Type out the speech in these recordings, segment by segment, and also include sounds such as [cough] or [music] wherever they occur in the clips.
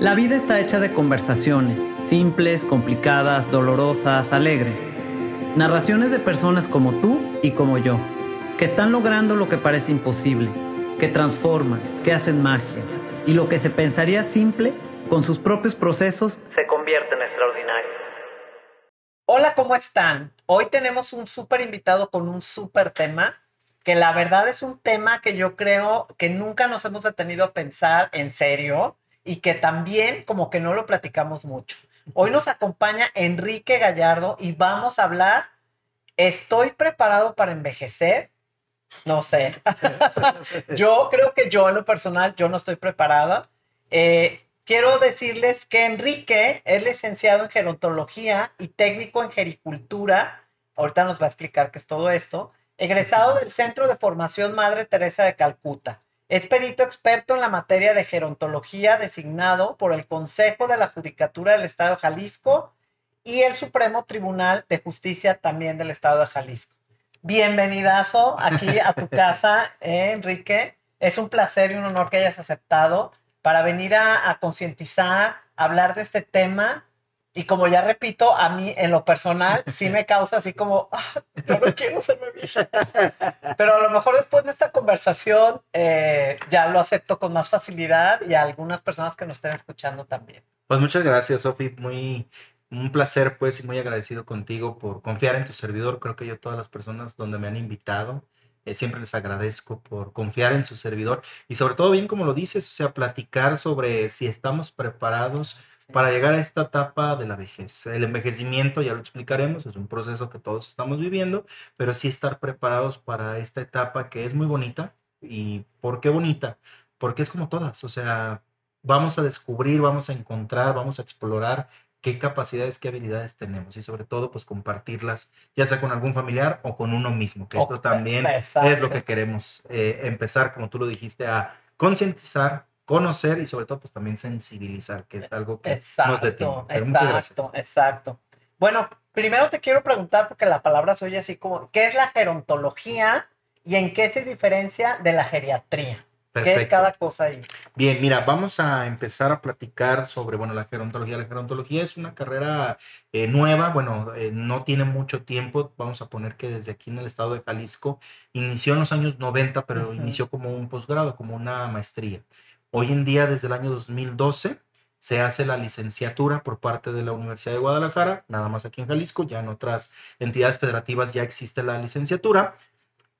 La vida está hecha de conversaciones, simples, complicadas, dolorosas, alegres. Narraciones de personas como tú y como yo, que están logrando lo que parece imposible, que transforman, que hacen magia, y lo que se pensaría simple, con sus propios procesos, se convierte en extraordinario. Hola, ¿cómo están? Hoy tenemos un súper invitado con un súper tema, que la verdad es un tema que yo creo que nunca nos hemos detenido a pensar en serio y que también como que no lo platicamos mucho. Hoy nos acompaña Enrique Gallardo y vamos a hablar, ¿estoy preparado para envejecer? No sé. [laughs] yo creo que yo en lo personal, yo no estoy preparada. Eh, quiero decirles que Enrique es licenciado en gerontología y técnico en gericultura. Ahorita nos va a explicar qué es todo esto. Egresado del Centro de Formación Madre Teresa de Calcuta. Es perito experto en la materia de gerontología designado por el Consejo de la Judicatura del Estado de Jalisco y el Supremo Tribunal de Justicia también del Estado de Jalisco. Bienvenidazo aquí a tu [laughs] casa, eh, Enrique. Es un placer y un honor que hayas aceptado para venir a, a concientizar, hablar de este tema y como ya repito, a mí en lo personal sí me causa así como, ah, yo no quiero ser vieja. Pero a lo mejor después de esta conversación eh, ya lo acepto con más facilidad y a algunas personas que nos estén escuchando también. Pues muchas gracias, Sofi. Muy, un placer, pues, y muy agradecido contigo por confiar en tu servidor. Creo que yo, todas las personas donde me han invitado, eh, siempre les agradezco por confiar en su servidor y sobre todo bien como lo dices, o sea, platicar sobre si estamos preparados para llegar a esta etapa de la vejez. El envejecimiento, ya lo explicaremos, es un proceso que todos estamos viviendo, pero sí estar preparados para esta etapa que es muy bonita. ¿Y por qué bonita? Porque es como todas, o sea, vamos a descubrir, vamos a encontrar, vamos a explorar qué capacidades, qué habilidades tenemos y sobre todo pues compartirlas ya sea con algún familiar o con uno mismo, que esto también es lo que queremos eh, empezar, como tú lo dijiste, a concientizar, conocer y sobre todo pues también sensibilizar, que es algo que nos detiene. exacto, exacto. Bueno, primero te quiero preguntar, porque la palabra soy así como, ¿qué es la gerontología y en qué se diferencia de la geriatría? ¿Qué es cada cosa ahí? Bien, mira, vamos a empezar a platicar sobre, bueno, la gerontología. La gerontología es una carrera eh, nueva, bueno, eh, no tiene mucho tiempo, vamos a poner que desde aquí en el estado de Jalisco inició en los años 90, pero inició como un posgrado, como una maestría. Hoy en día, desde el año 2012, se hace la licenciatura por parte de la Universidad de Guadalajara, nada más aquí en Jalisco, ya en otras entidades federativas ya existe la licenciatura,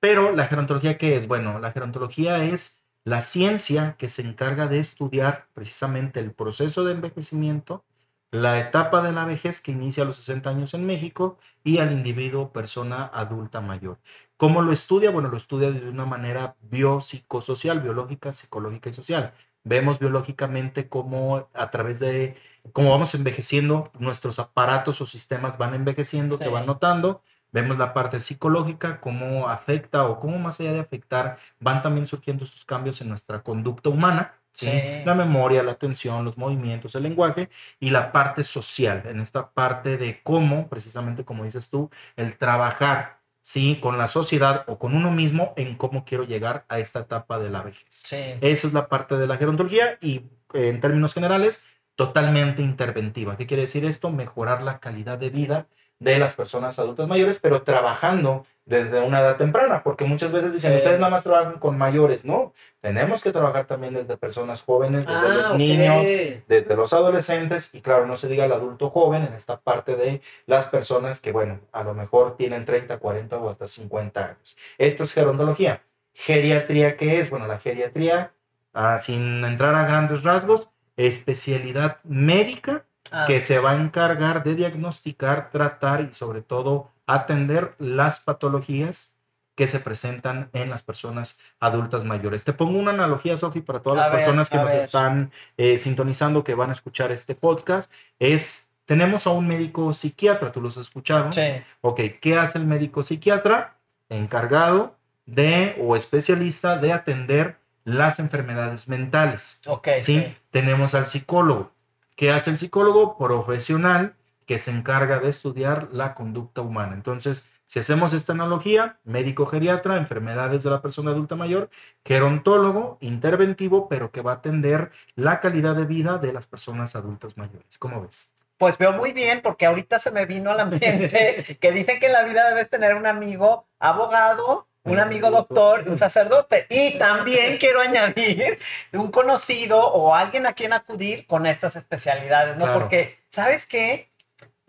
pero la gerontología, ¿qué es? Bueno, la gerontología es la ciencia que se encarga de estudiar precisamente el proceso de envejecimiento, la etapa de la vejez que inicia a los 60 años en México y al individuo persona adulta mayor. ¿Cómo lo estudia? Bueno, lo estudia de una manera biopsicosocial, biológica, psicológica y social. Vemos biológicamente cómo a través de cómo vamos envejeciendo, nuestros aparatos o sistemas van envejeciendo, se van notando. Vemos la parte psicológica, cómo afecta o cómo más allá de afectar, van también surgiendo estos cambios en nuestra conducta humana. ¿sí? La memoria, la atención, los movimientos, el lenguaje y la parte social, en esta parte de cómo, precisamente como dices tú, el trabajar ¿sí? Con la sociedad o con uno mismo en cómo quiero llegar a esta etapa de la vejez. Sí. Esa es la parte de la gerontología y en términos generales, totalmente interventiva. ¿Qué quiere decir esto? Mejorar la calidad de vida de las personas adultas mayores, pero trabajando desde una edad temprana, porque muchas veces dicen, ustedes nada más trabajan con mayores, ¿no? Tenemos que trabajar también desde personas jóvenes, desde ah, los niños, desde los adolescentes, y claro, no se diga el adulto joven en esta parte de las personas que, bueno, a lo mejor tienen 30, 40 o hasta 50 años. Esto es gerontología. Geriatría, ¿qué es? Bueno, la geriatría, ah, sin entrar a grandes rasgos, especialidad médica ah. que se va a encargar de diagnosticar, tratar y sobre todo atender las patologías que se presentan en las personas adultas mayores. Te pongo una analogía, Sofi, para todas las personas que nos están eh, sintonizando, que van a escuchar este podcast. Es, tenemos a un médico psiquiatra, tú los has escuchado. Sí. Ok, ¿qué hace el médico psiquiatra? Encargado de o especialista de atender las enfermedades mentales. Ok. ¿sí? Tenemos al psicólogo. ¿Qué hace el psicólogo? Profesional que se encarga de estudiar la conducta humana. Entonces, si hacemos esta analogía, médico geriatra, enfermedades de la persona adulta mayor, gerontólogo, interventivo, pero que va a atender la calidad de vida de las personas adultas mayores. ¿Cómo ves? Pues veo muy bien, porque ahorita se me vino a la mente [laughs] que dicen que en la vida debes tener un amigo abogado, un amigo doctor, un [laughs] sacerdote. Y también quiero añadir un conocido o alguien a quien acudir con estas especialidades, ¿no? Porque, ¿sabes qué?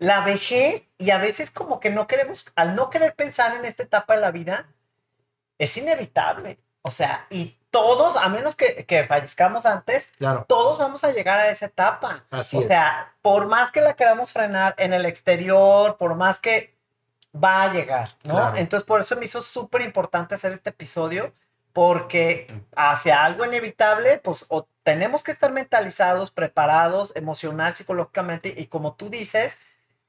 La vejez, y a veces como que no queremos, al no querer pensar en esta etapa de la vida, es inevitable. O sea, y todos, a menos que, que fallezcamos antes, claro. todos vamos a llegar a esa etapa. Así o sea, por más que la queramos frenar en el exterior, por más que va a llegar, ¿no? Entonces, por eso me hizo súper importante hacer este episodio, porque hacia algo inevitable, pues o tenemos que estar mentalizados, preparados, emocional, psicológicamente, y como tú dices,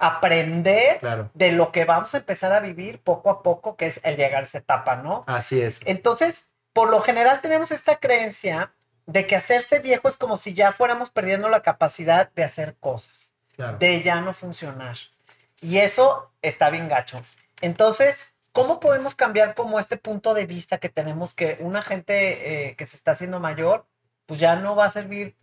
aprender de lo que vamos a empezar a vivir poco a poco, que es el llegar a esa etapa, ¿no? Así es. Entonces, por lo general tenemos esta creencia de que hacerse viejo es como si ya fuéramos perdiendo la capacidad de hacer cosas, de ya no funcionar. Y eso está bien gacho. Entonces, ¿cómo podemos cambiar como este punto de vista que tenemos que una gente eh, que se está haciendo mayor, pues ya no va a servir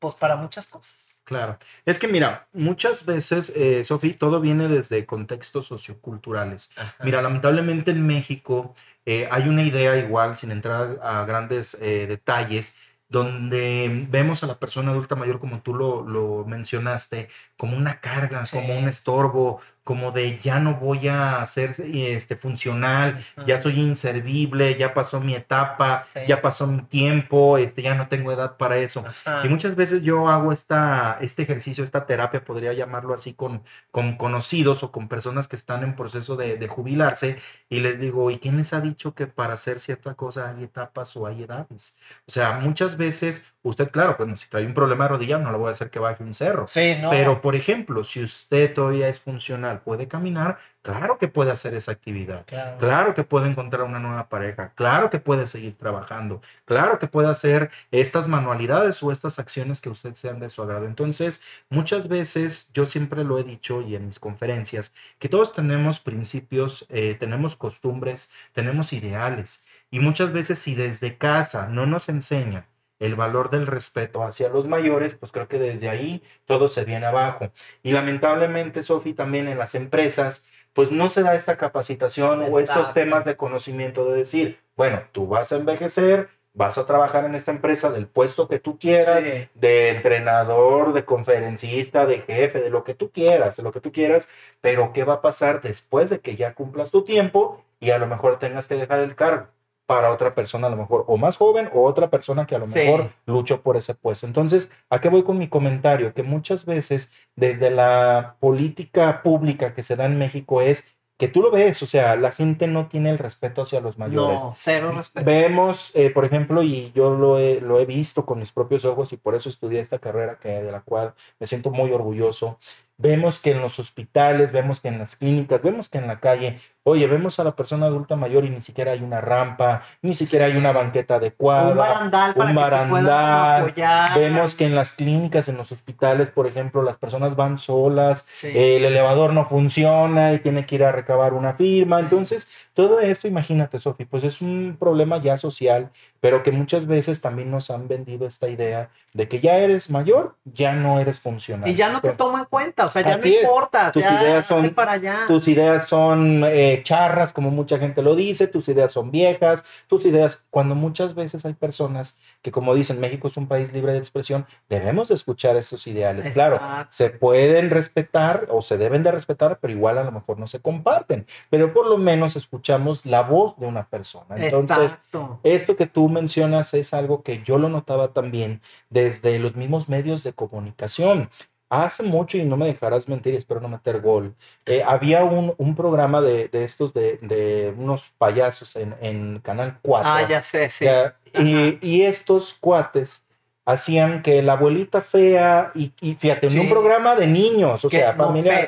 pues para muchas cosas. Claro. Es que mira, muchas veces, eh, Sofi, todo viene desde contextos socioculturales. Mira, lamentablemente en México eh, hay una idea igual, sin entrar a grandes eh, detalles, donde vemos a la persona adulta mayor, como tú lo, lo mencionaste, como una carga, como un estorbo, como de ya no voy a ser este, funcional, ya soy inservible, ya pasó mi etapa, ya pasó mi tiempo, este, ya no tengo edad para eso. Y muchas veces yo hago esta, este ejercicio, esta terapia, podría llamarlo así, con, con conocidos o con personas que están en proceso de, de jubilarse y les digo, ¿y quién les ha dicho que para hacer cierta cosa hay etapas o hay edades? O sea, muchas veces usted, claro, pues si trae un problema de rodilla, no le voy a hacer que baje un cerro. Sí, no. Pero, por ejemplo, si usted todavía es funcional, puede caminar, claro que puede hacer esa actividad. Claro. que puede encontrar una nueva pareja. Claro que puede seguir trabajando. Claro que puede hacer estas manualidades o estas acciones que usted sean de su agrado. Entonces, muchas veces, yo siempre lo he dicho y en mis conferencias, que todos tenemos principios, eh, tenemos costumbres, tenemos ideales. Y muchas veces si desde casa no nos enseñan el valor del respeto hacia los mayores, pues creo que desde ahí todo se viene abajo. Y lamentablemente, Sofi, también en las empresas, pues no se da esta capacitación o estos temas de conocimiento de decir, bueno, tú vas a envejecer, vas a trabajar en esta empresa del puesto que tú quieras, de entrenador, de conferencista, de jefe, de lo que tú quieras, de lo que tú quieras, pero ¿qué va a pasar después de que ya cumplas tu tiempo y a lo mejor tengas que dejar el cargo? Para otra persona a lo mejor, o más joven, o otra persona que a lo mejor luchó por ese puesto. Entonces, ¿a qué voy con mi comentario? Que muchas veces desde la política pública que se da en México es que tú lo ves, o sea, la gente no tiene el respeto hacia los mayores. No, cero respeto. Vemos, eh, por ejemplo, y yo lo he, lo he visto con mis propios ojos y por eso estudié esta carrera que, de la cual me siento muy orgulloso. Vemos que en los hospitales, vemos que en las clínicas, vemos que en la calle Oye, vemos a la persona adulta mayor y ni siquiera hay una rampa, ni siquiera hay una banqueta adecuada. Un barandal para un barandal. Vemos que en las clínicas, en los hospitales, por ejemplo, las personas van solas, el elevador no funciona y tiene que ir a recabar una firma. Entonces, todo esto, imagínate, Sofi, pues es un problema ya social, pero que muchas veces también nos han vendido esta idea de que ya eres mayor, ya no eres funcional. Y ya no te tomo en cuenta, o sea, ya no importa. Tus, ideas son, para allá. tus ideas son charras, como mucha gente lo dice, tus ideas son viejas, tus ideas, cuando muchas veces hay personas que como dicen, México es un país libre de expresión, debemos de escuchar esos ideales. Claro, se pueden respetar o se deben de respetar, pero igual a lo mejor no se comparten, pero por lo menos escuchamos la voz de una persona. Entonces, esto que tú mencionas es algo que yo lo notaba también desde los mismos medios de comunicación hace mucho, y no me dejarás mentir, espero no meter gol, eh, había un, un, programa de, de estos de, de, unos payasos en, en, Canal 4. Ah, ya sé, sí. y, y, estos cuates hacían que la abuelita fea, y, y fíjate, en un programa de niños, o sea, familiar,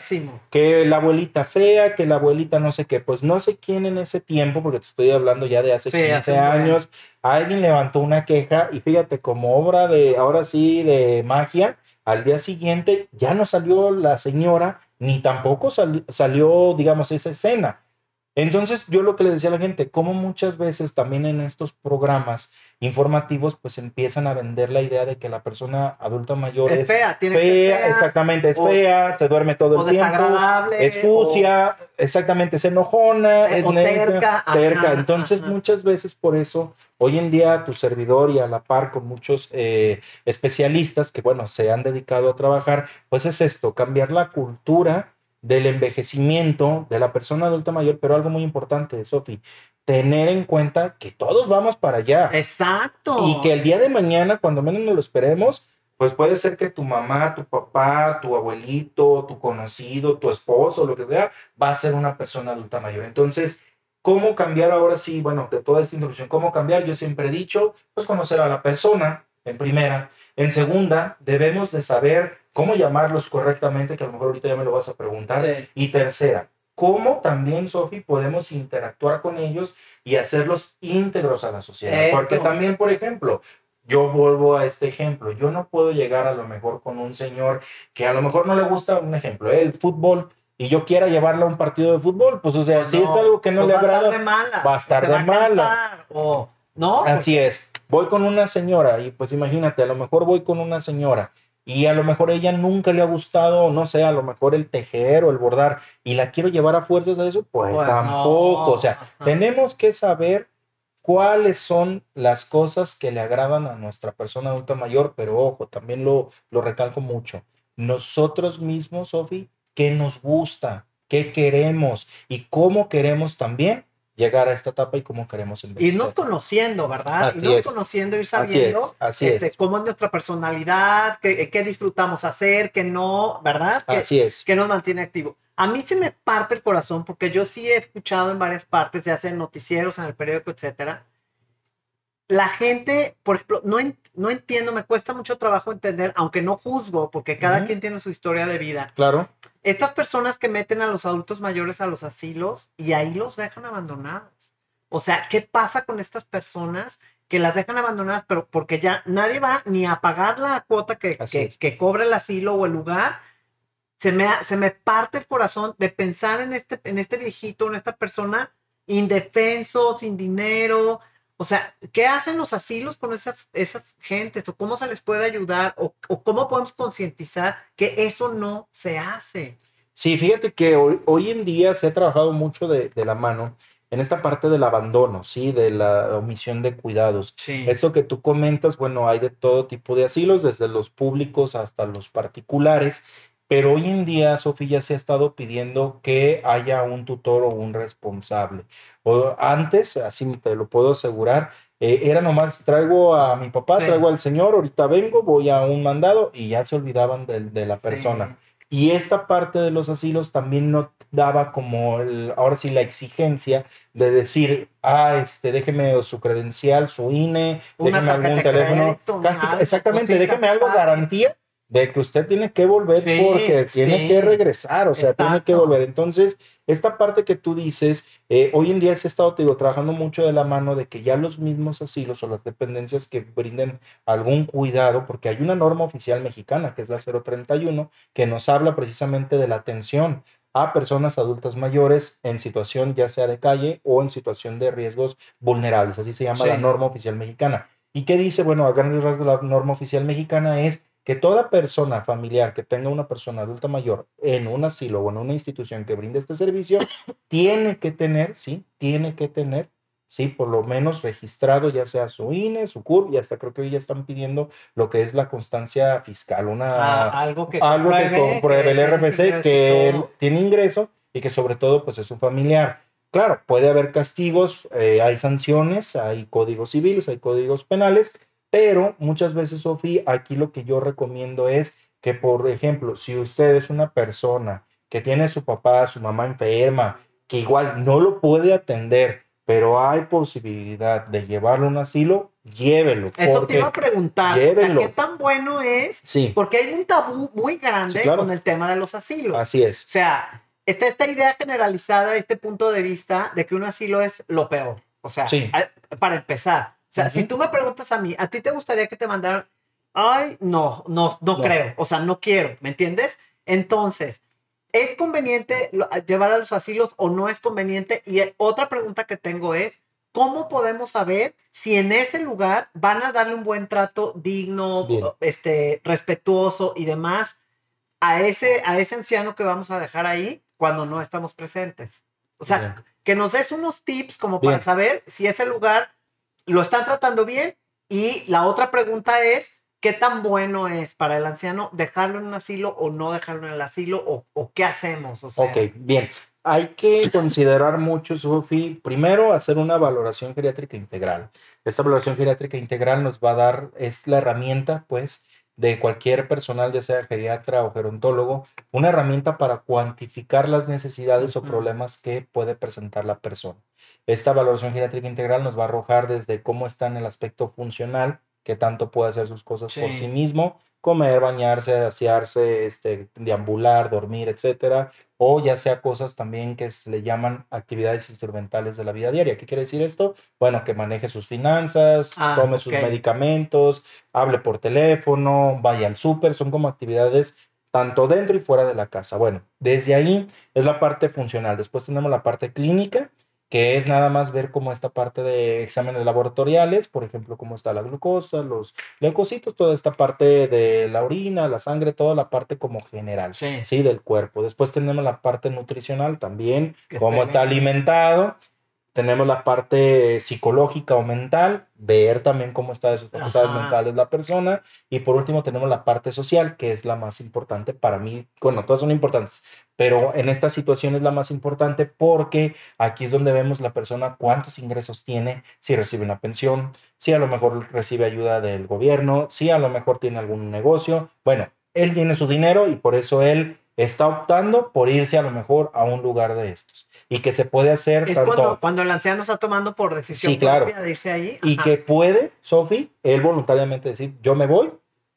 que la abuelita fea, que la abuelita no sé qué, pues no sé quién en ese tiempo, porque te estoy hablando ya de hace 15 años, alguien levantó una queja y fíjate, como obra de, ahora sí, de magia, al día siguiente ya no salió la señora ni tampoco salió, digamos, esa escena. Entonces, yo lo que le decía a la gente, como muchas veces también en estos programas informativos, pues empiezan a vender la idea de que la persona adulta mayor es, fea, tiene fea, fea, exactamente, es fea, se duerme todo el tiempo, es sucia, exactamente, es enojona, es terca. terca. Entonces, muchas veces por eso, hoy en día tu servidor y a la par con muchos eh, especialistas que, bueno, se han dedicado a trabajar, pues es esto, cambiar la cultura del envejecimiento de la persona adulta mayor, pero algo muy importante, Sofi, tener en cuenta que todos vamos para allá. Exacto. Y que el día de mañana, cuando menos nos lo esperemos, pues puede ser que tu mamá, tu papá, tu abuelito, tu conocido, tu esposo, lo que sea, va a ser una persona adulta mayor. Entonces, ¿cómo cambiar ahora sí? Bueno, de toda esta introducción, ¿cómo cambiar? Yo siempre he dicho, pues conocer a la persona en primera. En segunda, debemos de saber cómo llamarlos correctamente, que a lo mejor ahorita ya me lo vas a preguntar. Y tercera, cómo también, Sofi, podemos interactuar con ellos y hacerlos íntegros a la sociedad. Porque también, por ejemplo, yo vuelvo a este ejemplo, yo no puedo llegar a lo mejor con un señor que a lo mejor no le gusta, un ejemplo, el fútbol, y yo quiera llevarlo a un partido de fútbol, pues o sea, pues si es algo que no le agrada, va a estar de mala. O, ¿no? Así es. Voy con una señora y pues imagínate, a lo mejor voy con una señora y a lo mejor ella nunca le ha gustado, no sé, a lo mejor el tejer o el bordar y la quiero llevar a fuerzas a eso, pues, pues tampoco. O sea, tenemos que saber cuáles son las cosas que le agradan a nuestra persona adulta mayor, pero ojo, también lo, lo recalco mucho. Nosotros mismos, Sofi, ¿qué nos gusta? ¿Qué queremos? Y cómo queremos también llegar a esta etapa y cómo queremos envejecer. Irnos conociendo, ¿verdad? Irnos conociendo, ir sabiendo así este, cómo es nuestra personalidad, qué, qué, disfrutamos hacer, qué no, ¿verdad? así es. Que nos mantiene activo. A mí se me parte el corazón porque yo sí he escuchado en varias partes, ya sea en noticieros, en el periódico, etcétera. La gente, por ejemplo, no, no entiendo, me cuesta mucho trabajo entender, aunque no juzgo, porque cada quien tiene su historia de vida. Claro estas personas que meten a los adultos mayores a los asilos y ahí los dejan abandonados. O sea, ¿qué pasa con estas personas que las dejan abandonadas, pero porque ya nadie va ni a pagar la cuota que, que, cobra el asilo o el lugar? Se me, se me parte el corazón de pensar en este, en este viejito, en esta persona indefenso, sin dinero, o sea, ¿qué hacen los asilos con esas, esas gentes? ¿O cómo se les puede ayudar? ¿O, cómo podemos concientizar que eso no se hace? Sí, fíjate que hoy, en día se ha trabajado mucho de, la mano en esta parte del abandono, ¿sí? De la omisión de cuidados. Esto que tú comentas, bueno, hay de todo tipo de asilos, desde los públicos hasta los particulares, pero hoy en día, Sofía, se ha estado pidiendo que haya un tutor o un responsable. O antes, así te lo puedo asegurar, eh, era nomás traigo a mi papá, traigo al señor, ahorita vengo, voy a un mandado y ya se olvidaban de, la persona. Y esta parte de los asilos también no daba como, ahora sí, la exigencia de decir, ah, este, déjeme su credencial, su INE, déjeme algún teléfono. exactamente, déjeme algo garantía de que usted tiene que volver porque tiene que regresar, o sea, tiene que volver. Entonces, esta parte que tú dices, eh, hoy en día se ha estado, te digo, trabajando mucho de la mano de que ya los mismos asilos o las dependencias que brinden algún cuidado, porque hay una norma oficial mexicana, que es la 031, que nos habla precisamente de la atención a personas adultas mayores en situación ya sea de calle o en situación de riesgos vulnerables, así se llama la norma oficial mexicana. ¿Y qué dice? Bueno, a grandes rasgos la norma oficial mexicana es que toda persona familiar que tenga una persona adulta mayor en un asilo o en una institución que brinde este servicio, [coughs] tiene que tener, sí, tiene que tener, sí, por lo menos registrado ya sea su INE, su CURP y hasta creo que hoy ya están pidiendo lo que es la constancia fiscal, una, ah, algo que algo compruebe, el RFC que tiene ingreso y que sobre todo pues es su familiar. Claro, puede haber castigos, eh, hay sanciones, hay códigos civiles, hay códigos penales, pero muchas veces, Sofía, aquí lo que yo recomiendo es que, por ejemplo, si usted es una persona que tiene a su papá, su mamá enferma, que igual no lo puede atender, pero hay posibilidad de llevarlo a un asilo, llévelo. Esto te iba a preguntar, ¿qué tan bueno es? Sí. Porque hay un tabú muy grande con el tema de los asilos. Así es. O sea, está esta idea generalizada, este punto de vista de que un asilo es lo peor. O sea, para empezar. O sea, si tú me preguntas a mí, ¿a ti te gustaría que te mandaran? Ay, no, no, no, creo. O sea, no quiero, ¿me entiendes? Entonces, ¿Es conveniente llevar a los asilos o no es conveniente? Y otra pregunta que tengo es, ¿cómo podemos saber si en ese lugar van a darle un buen trato digno, este, respetuoso y demás a ese, a ese anciano que vamos a dejar ahí cuando no estamos presentes? O sea, que nos des unos tips como para saber si ese lugar lo están tratando bien. Y la otra pregunta es, ¿qué tan bueno es para el anciano dejarlo en un asilo o no dejarlo en el asilo o, qué hacemos? O ok, bien hay que considerar mucho, Sofi, primero hacer una valoración geriátrica integral. Esta valoración geriátrica integral nos va a dar, es la herramienta, pues, de cualquier personal, ya sea geriatra o gerontólogo, una herramienta para cuantificar las necesidades o problemas que puede presentar la persona. Esta valoración geriátrica integral nos va a arrojar desde cómo está en el aspecto funcional, que tanto puede hacer sus cosas por sí mismo, comer, bañarse, asearse, este, deambular, dormir, etcétera, o ya sea cosas también que se le llaman actividades instrumentales de la vida diaria. ¿Qué quiere decir esto? Bueno, que maneje sus finanzas, ah, tome sus medicamentos, hable por teléfono, vaya al súper, son como actividades tanto dentro y fuera de la casa. Bueno, desde ahí es la parte funcional. Después tenemos la parte clínica, que es nada más ver cómo esta parte de exámenes laboratoriales, por ejemplo, cómo está la glucosa, los leucocitos, toda esta parte de la orina, la sangre, toda la parte como general, sí, del cuerpo. Después tenemos la parte nutricional también, cómo está alimentado tenemos la parte psicológica o mental, ver también cómo está de sus facultades mentales la persona. Y por último tenemos la parte social, que es la más importante para mí. Bueno, todas son importantes, pero en esta situación es la más importante porque aquí es donde vemos la persona cuántos ingresos tiene, si recibe una pensión, si a lo mejor recibe ayuda del gobierno, si a lo mejor tiene algún negocio. Bueno, él tiene su dinero y por eso él está optando por irse a lo mejor a un lugar de estos y que se puede hacer. Es cuando, cuando el anciano está tomando por decisión propia de irse ahí. Y que puede, Sofi, él voluntariamente decir, yo me voy,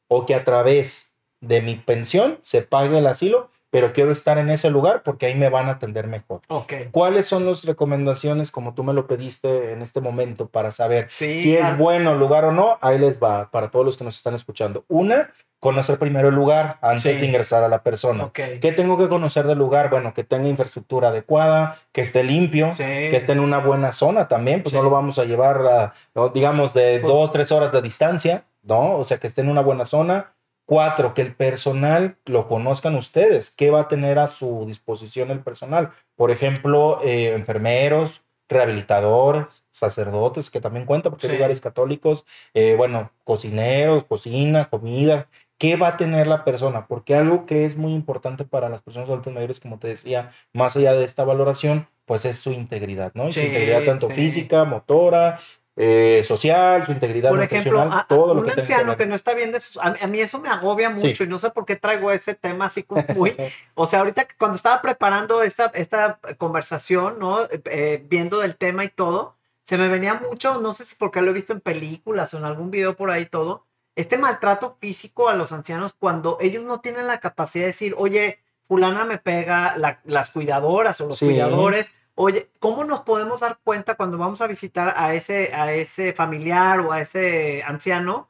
o que a través de mi pensión se pague el asilo, pero quiero estar en ese lugar porque ahí me van a atender mejor. Okay. ¿Cuáles son las recomendaciones, como tú me lo pediste en este momento, para saber si es bueno el lugar o no? Ahí les va, para todos los que nos están escuchando. Una, conocer primero el lugar antes de ingresar a la persona. ¿Qué tengo que conocer del lugar? Bueno, que tenga infraestructura adecuada, que esté limpio, que esté en una buena zona también, pues no lo vamos a llevar, a, digamos, de pues dos, tres horas de distancia, ¿no? O sea, que esté en una buena zona. Cuatro, que el personal lo conozcan ustedes. ¿Qué va a tener a su disposición el personal? Por ejemplo, eh, enfermeros, rehabilitadores, sacerdotes, que también cuentan, porque hay lugares católicos, eh, bueno, cocineros, cocina, comida, ¿Qué va a tener la persona? Porque algo que es muy importante para las personas adultas mayores, como te decía, más allá de esta valoración, pues es su integridad, ¿no? su integridad tanto física, motora, eh, social, su integridad por ejemplo, todo lo un que anciano que, no está bien de sus, a, mí eso me agobia mucho y no sé por qué traigo ese tema así como muy, [laughs] o sea, ahorita cuando estaba preparando esta, esta conversación, ¿no? Eh, viendo del tema y todo, se me venía mucho, no sé si porque lo he visto en películas o en algún video por ahí todo, este maltrato físico a los ancianos cuando ellos no tienen la capacidad de decir, oye, fulana me pega, las cuidadoras o los cuidadores, oye, ¿cómo nos podemos dar cuenta cuando vamos a visitar a ese, a ese familiar o a ese anciano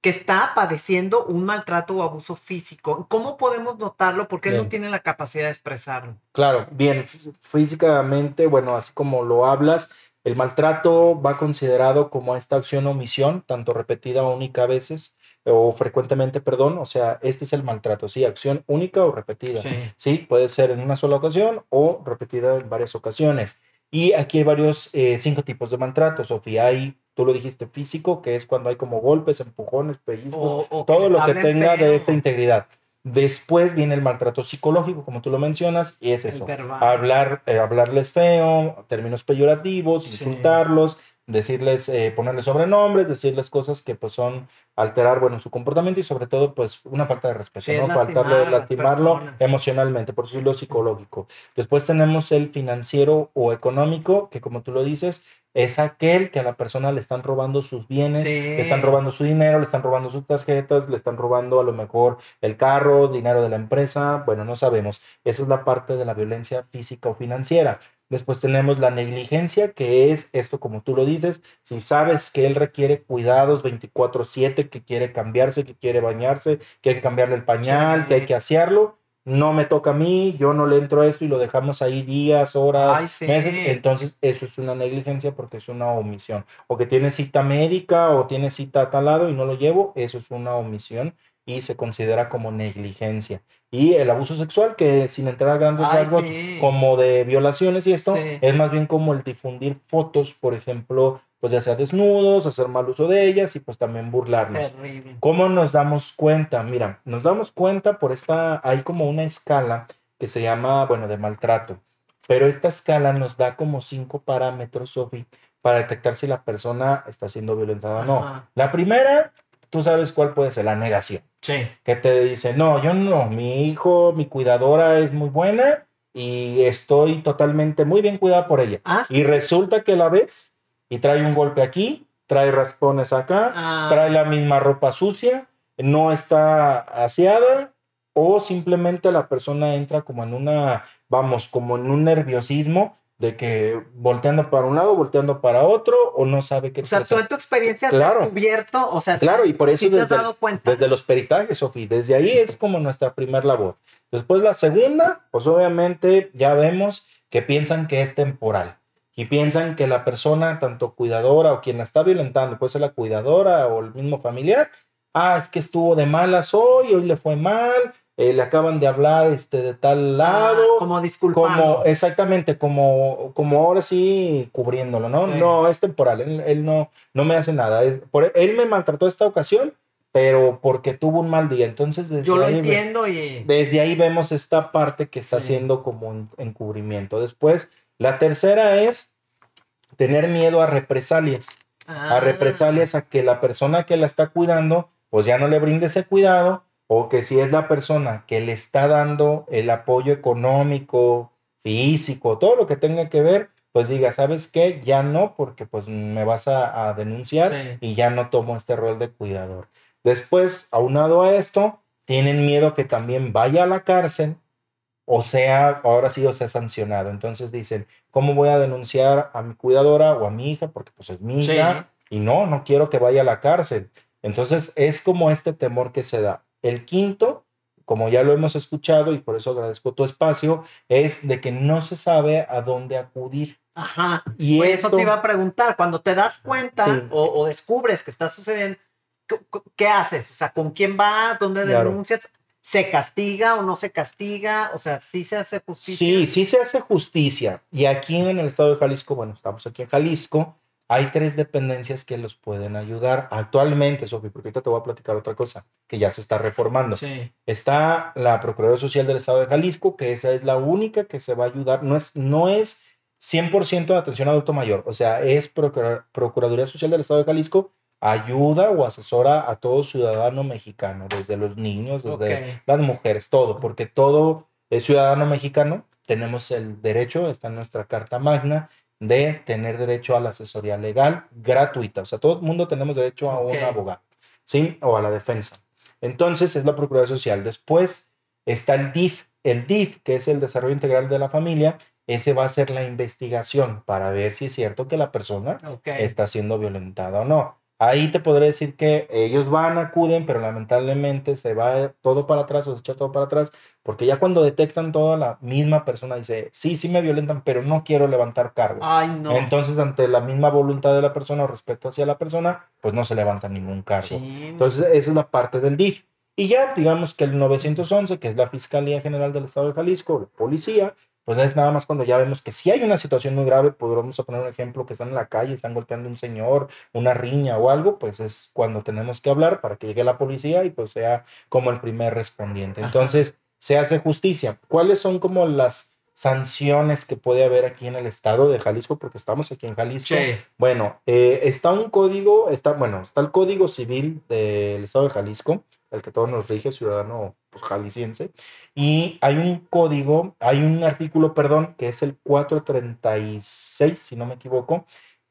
que está padeciendo un maltrato o abuso físico? ¿Cómo podemos notarlo? Porque él no tiene la capacidad de expresarlo. Claro, bien, físicamente, bueno, así como lo hablas, el maltrato va considerado como esta acción o omisión, tanto repetida o única a veces, o frecuentemente, perdón, o sea, este es el maltrato, sí, acción única o repetida, sí, puede ser en una sola ocasión o repetida en varias ocasiones. Y aquí hay varios, eh, cinco tipos de maltrato, Sofía, hay, tú lo dijiste, físico, que es cuando hay como golpes, empujones, pellizcos, todo lo que tenga de esta integridad. Después viene el maltrato psicológico, como tú lo mencionas, y es eso, hablar, eh, hablarles feo, términos peyorativos, insultarlos, decirles, eh, ponerles sobrenombres, decirles cosas que pues son alterar, bueno, su comportamiento y sobre todo pues una falta de respeto, ¿no? Faltarle, lastimarlo emocionalmente, por decirlo psicológico. Después tenemos el financiero o económico, que como tú lo dices, es aquel que a la persona le están robando sus bienes, le están robando su dinero, le están robando sus tarjetas, le están robando a lo mejor el carro, dinero de la empresa, bueno, no sabemos. Esa es la parte de la violencia física o financiera. Después tenemos la negligencia, que es esto como tú lo dices, si sabes que él requiere cuidados 24/7, que quiere cambiarse, que quiere bañarse, que hay que cambiarle el pañal, que hay que asearlo, no me toca a mí, yo no le entro a esto y lo dejamos ahí días, horas, Ay, sí. meses, entonces eso es una negligencia porque es una omisión. O que tiene cita médica o tiene cita a tal lado y no lo llevo, eso es una omisión y se considera como negligencia. Y el abuso sexual, que sin entrar a grandes Ay, rasgos, sí. como de violaciones y esto, Sí. es más bien como el difundir fotos, por ejemplo, pues ya sea desnudos, hacer mal uso de ellas y pues también burlarnos. Terrible. ¿Cómo nos damos cuenta? Mira, nos damos cuenta por esta, hay como una escala que se llama, bueno, de maltrato, pero esta escala nos da como cinco parámetros, Sofi, para detectar si la persona está siendo violentada o no. La primera, tú sabes cuál puede ser, la negación, Sí. que te dice, no, yo no, mi hijo, mi cuidadora es muy buena y estoy totalmente muy bien cuidada por ella. Ah, sí. Y resulta que la ves y trae un golpe aquí, trae raspones acá, Ah. trae la misma ropa sucia, no está aseada o simplemente la persona entra como en una, vamos, como en un nerviosismo de que volteando para un lado, volteando para otro o no sabe qué O sea, tú en tu experiencia has Claro. descubierto, o sea, Claro, y por eso sí te has desde, dado cuenta. desde los peritajes, Sofi, desde ahí es como nuestra primer labor. Después la segunda, pues obviamente ya vemos que piensan que es temporal y piensan que la persona, tanto cuidadora o quien la está violentando, puede ser la cuidadora o el mismo familiar, ah, es que estuvo de malas hoy, hoy le fue mal, eh, le acaban de hablar este, de tal lado. Ah, como disculpando. Como, exactamente, como, como ahora sí cubriéndolo, ¿no? Sí. No, es temporal, él, él no, no me hace nada. Él, por, él me maltrató esta ocasión, pero porque tuvo un mal día. Entonces, desde, Yo lo ahí, entiendo y... desde ahí vemos esta parte que está Sí. haciendo como un encubrimiento. Después, la tercera es tener miedo a represalias Ah, a represalias a que la persona que la está cuidando, pues ya no le brinde ese cuidado, o que si es la persona que le está dando el apoyo económico, físico, todo lo que tenga que ver, pues diga, ¿sabes qué? Ya no, porque pues me vas a, a denunciar Sí. y ya no tomo este rol de cuidador. Después, aunado a esto, tienen miedo que también vaya a la cárcel o sea, ahora sí o sea sancionado. Entonces dicen, ¿cómo voy a denunciar a mi cuidadora o a mi hija? Porque pues es mi Sí. hija y no, no quiero que vaya a la cárcel. Entonces es como este temor que se da. El quinto, como ya lo hemos escuchado y por eso agradezco tu espacio, es de que no se sabe a dónde acudir. Ajá. Y Pues eso te iba a preguntar, cuando te das cuenta Sí. o, o descubres que está sucediendo, ¿qué, qué haces? O sea, ¿con quién vas? ¿Dónde Claro. denuncias? ¿Se castiga o no se castiga? O sea, ¿sí se hace justicia? Sí, sí se hace justicia. Y aquí en el estado de Jalisco, bueno, estamos aquí en Jalisco, hay tres dependencias que los pueden ayudar actualmente, Sofi, porque ahorita te voy a platicar otra cosa que ya se está reformando. Sí. Está la Procuraduría Social del Estado de Jalisco, que esa es la única que se va a ayudar. No es, no es 100% de atención a adulto mayor, o sea, es Procura- Procuraduría Social del Estado de Jalisco, ayuda o asesora a todo ciudadano mexicano, desde los niños, desde las mujeres, todo, porque todo es ciudadano mexicano, tenemos el derecho, está en nuestra Carta Magna, de tener derecho a la asesoría legal gratuita. O sea, todo el mundo tenemos derecho a un abogado, ¿sí? O a la defensa. Entonces es la Procuraduría Social. Después está el DIF. El DIF, que es el Desarrollo Integral de la Familia, ese va a ser la investigación para ver si es cierto que la persona está siendo violentada o no. Ahí te podré decir que ellos van, acuden, pero lamentablemente se va todo para atrás o se echa todo para atrás, porque ya cuando detectan toda la misma persona dice, sí, sí me violentan, pero no quiero levantar cargos. Ay, no. Entonces, ante la misma voluntad de la persona o respeto hacia la persona, pues no se levanta ningún cargo. Sí. Entonces, esa es la parte del DIF. Y ya, digamos que el 911, que es la Fiscalía General del Estado de Jalisco, la policía, pues es nada más cuando ya vemos que si hay una situación muy grave, podríamos poner un ejemplo que están en la calle, están golpeando a un señor, una riña o algo, pues es cuando tenemos que hablar para que llegue la policía y pues sea como el primer respondiente. Ajá. Entonces, se hace justicia. ¿Cuáles son como las sanciones que puede haber aquí en el estado de Jalisco? Porque estamos aquí en Jalisco. Sí. Bueno, eh, está un código, está, bueno, está el Código Civil del Estado de Jalisco, el que todo nos rige, ciudadano pues, jalisciense, y hay un código, hay un artículo, perdón, que es el 436, si no me equivoco,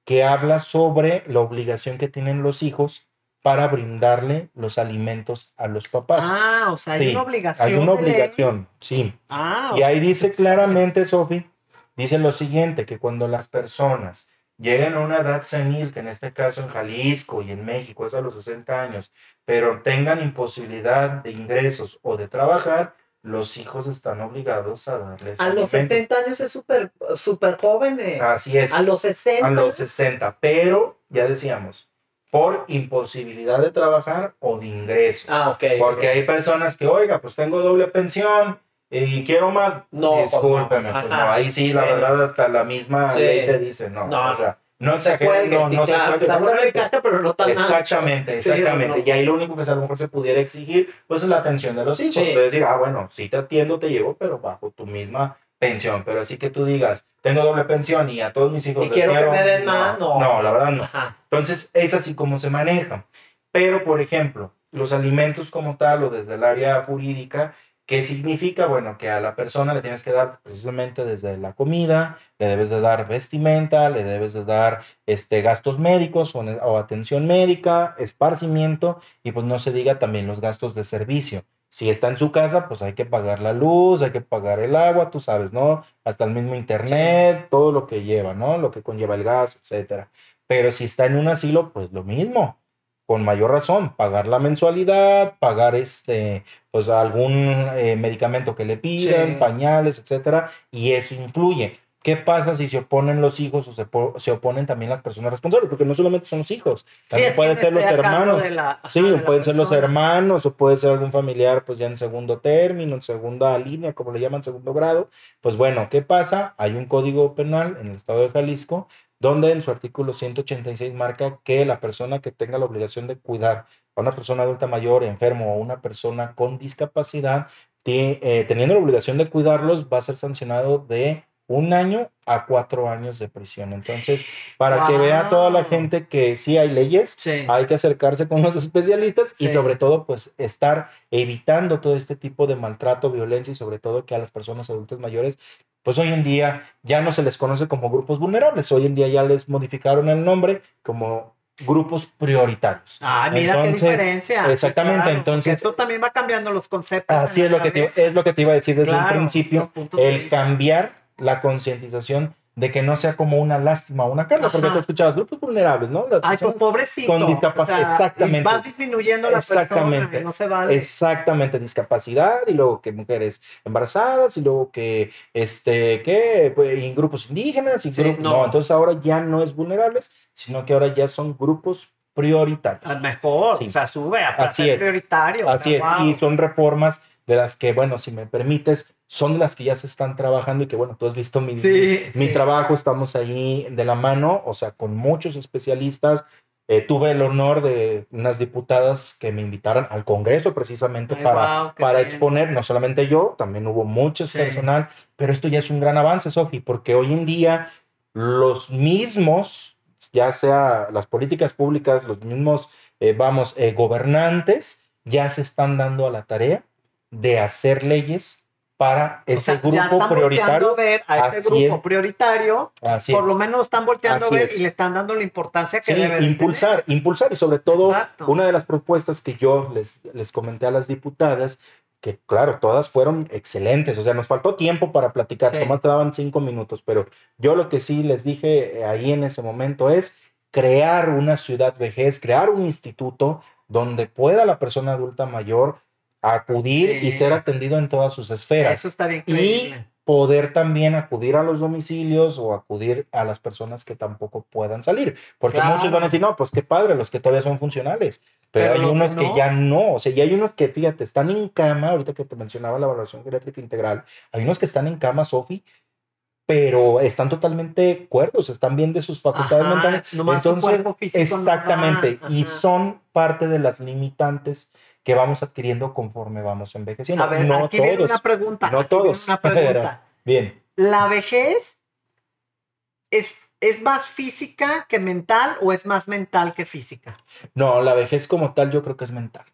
que habla sobre la obligación que tienen los hijos para brindarle los alimentos a los papás. Ah, o sea, hay Sí, una obligación. hay una obligación, sí. Ah, Y ahí dice claramente, Sofi, dice lo siguiente, que cuando las personas lleguen a una edad senil, que en este caso en Jalisco y en México es a los 60 años, pero tengan imposibilidad de ingresos o de trabajar, los hijos están obligados a darles A los alimento. 70 años es súper súper jóvenes. Así es. A los 60. a los 60, pero ya decíamos, por imposibilidad de trabajar o de ingreso. Ah, ok. Porque hay personas que, oiga, pues tengo doble pensión y quiero más. No, discúlpeme, pues pues no. ahí sí, la verdad, hasta la misma Sí. ley te dice, no, No, o sea, no cuelgue, no, no se ya, cuelgue, está bueno de exactamente. caja, pero no tan ancho. Exactamente, Sí, exactamente. no. Y ahí lo único que a lo mejor se pudiera exigir, pues es la atención de los hijos. Sí. De decir, ah, bueno, sí te atiendo, te llevo, pero bajo tu misma pensión. Pero así que tú digas, tengo doble pensión y a todos mis hijos Y les quiero que me den más, no. No, la verdad no. Ajá. Entonces, es así como se maneja. Pero, por ejemplo, los alimentos como tal o desde el área jurídica, ¿qué significa? Bueno, que a la persona le tienes que dar precisamente desde la comida, le debes de dar vestimenta, le debes de dar este, gastos médicos o, o atención médica, esparcimiento y pues no se diga también los gastos de servicio. Si está en su casa, pues hay que pagar la luz, hay que pagar el agua, tú sabes, ¿no? Hasta el mismo internet, todo lo que lleva, ¿no? Lo que conlleva el gas, etcétera. Pero si está en un asilo, pues lo mismo. Con mayor razón, pagar la mensualidad, pagar este, pues algún eh, medicamento que le pidan, Sí. pañales, etcétera, y eso incluye. ¿Qué pasa si se oponen los hijos o se, se oponen también las personas responsables? Porque no solamente son los hijos, también Sí, pueden ser los hermanos. la- Sí, pueden ser los hermanos o puede ser algún familiar pues ya en segundo término, en segunda línea, como le llaman, segundo grado. Pues bueno, ¿qué pasa? Hay un código penal en el estado de Jalisco donde en su artículo 186 marca que la persona que tenga la obligación de cuidar a una persona adulta mayor, enfermo o una persona con discapacidad, eh, teniendo la obligación de cuidarlos, va a ser sancionado de un año a cuatro años de prisión. Entonces, para que vea toda la gente que sí hay leyes, Sí. hay que acercarse con los [laughs] especialistas y sobre todo pues estar evitando todo este tipo de maltrato, violencia y sobre todo que a las personas adultas mayores pues hoy en día ya no se les conoce como grupos vulnerables, hoy en día ya les modificaron el nombre como grupos prioritarios. Ah, mira Entonces, qué diferencia. exactamente, entonces- esto también va cambiando los conceptos. Así es lo que te, es lo que te iba a decir desde Claro, un principio, el cambiar la concientización de que no sea como una lástima o una carga, porque Ajá. tú escuchabas grupos vulnerables, ¿no? Las Ay, pues pobrecito. con discapacidad, O sea, exactamente. Vas disminuyendo la persona, Exactamente. y no se vale. Exactamente, discapacidad y luego que mujeres embarazadas y luego que este que pues, y grupos indígenas y Sí, grupos- no. no. entonces ahora ya no es vulnerables, sino que ahora ya son grupos prioritarios. A mejor, Sí. o sea, sube a Así es. prioritario. Así es, wow. y son reformas de las que, bueno, si me permites, son de las que ya se están trabajando y que, bueno, tú has visto mi, Sí, mi sí. trabajo, estamos ahí de la mano, o sea, con muchos especialistas. Eh, tuve el honor de unas diputadas que me invitaran al Congreso precisamente Ay, para, para bien. exponer, no solamente yo, también hubo mucho Sí. personal, pero esto ya es un gran avance, Sofi, porque hoy en día los mismos, ya sea las políticas públicas, los mismos, eh, vamos, eh, gobernantes, ya se están dando a la tarea de hacer leyes para O ese ya grupo volteando prioritario. a ver a este grupo es. prioritario, Así por es. lo menos están volteando Así a ver es. y le están dando la importancia que Sí, debe de impulsar, impulsar y sobre todo Exacto. una de las propuestas que yo les, les comenté a las diputadas, que claro, todas fueron excelentes, o sea, nos faltó tiempo para platicar, Sí. nomás te daban cinco minutos, pero yo lo que sí les dije eh, ahí en ese momento es crear una ciudad vejez, crear un instituto donde pueda la persona adulta mayor acudir Sí. y ser atendido en todas sus esferas Eso estaría y increíble. poder también acudir a los domicilios o acudir a las personas que tampoco puedan salir. Porque Claro. muchos van a decir, no, pues qué padre, los que todavía son funcionales. Pero, Pero hay que unos que no. ya no, o sea, y hay unos que, fíjate, están en cama, ahorita que te mencionaba la evaluación geriátrica integral, hay unos que están en cama, Sofi, pero están totalmente cuerdos, están bien de sus facultades Ajá, mentales. Entonces, físico exactamente, y ajá. son parte de las limitantes que vamos adquiriendo conforme vamos envejeciendo. A ver, no aquí viene todos. una pregunta. no viene todos, Una [laughs] pregunta. Bien. ¿La vejez es, es más física que mental o es más mental que física? No, la vejez como tal yo creo que es mental,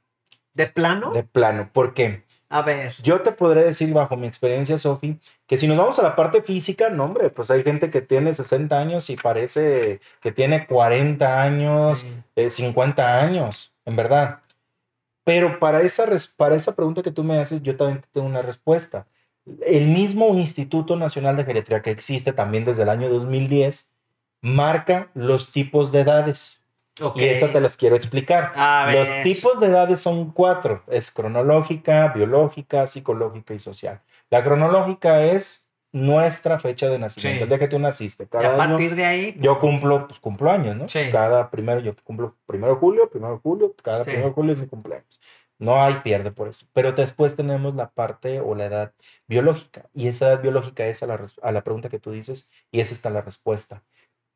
¿De plano? de plano. ¿Por qué? A ver. Yo te podré decir bajo mi experiencia, Sofi, que si nos vamos a la parte física, no, hombre, pues hay gente que tiene 60 años y parece que tiene 40 años, Sí. eh, 50 años, en verdad. Pero para esa, para esa pregunta que tú me haces, yo también tengo una respuesta. El mismo Instituto Nacional de Geriatría que existe también desde el año 2010 marca los tipos de edades. Y estas te las quiero explicar. Los tipos de edades son cuatro. Es cronológica, biológica, psicológica y social. La cronológica es nuestra fecha de nacimiento, el día que tú naciste. Cada a partir de ahí. Yo cumplo, pues cumplo años, ¿no? Cada primero, yo cumplo primero de julio, primero de julio, cada primero de julio es mi cumpleaños. No hay pierde por eso. Pero después tenemos la parte o la edad biológica. Y esa edad biológica es a la, a la pregunta que tú dices y esa está la respuesta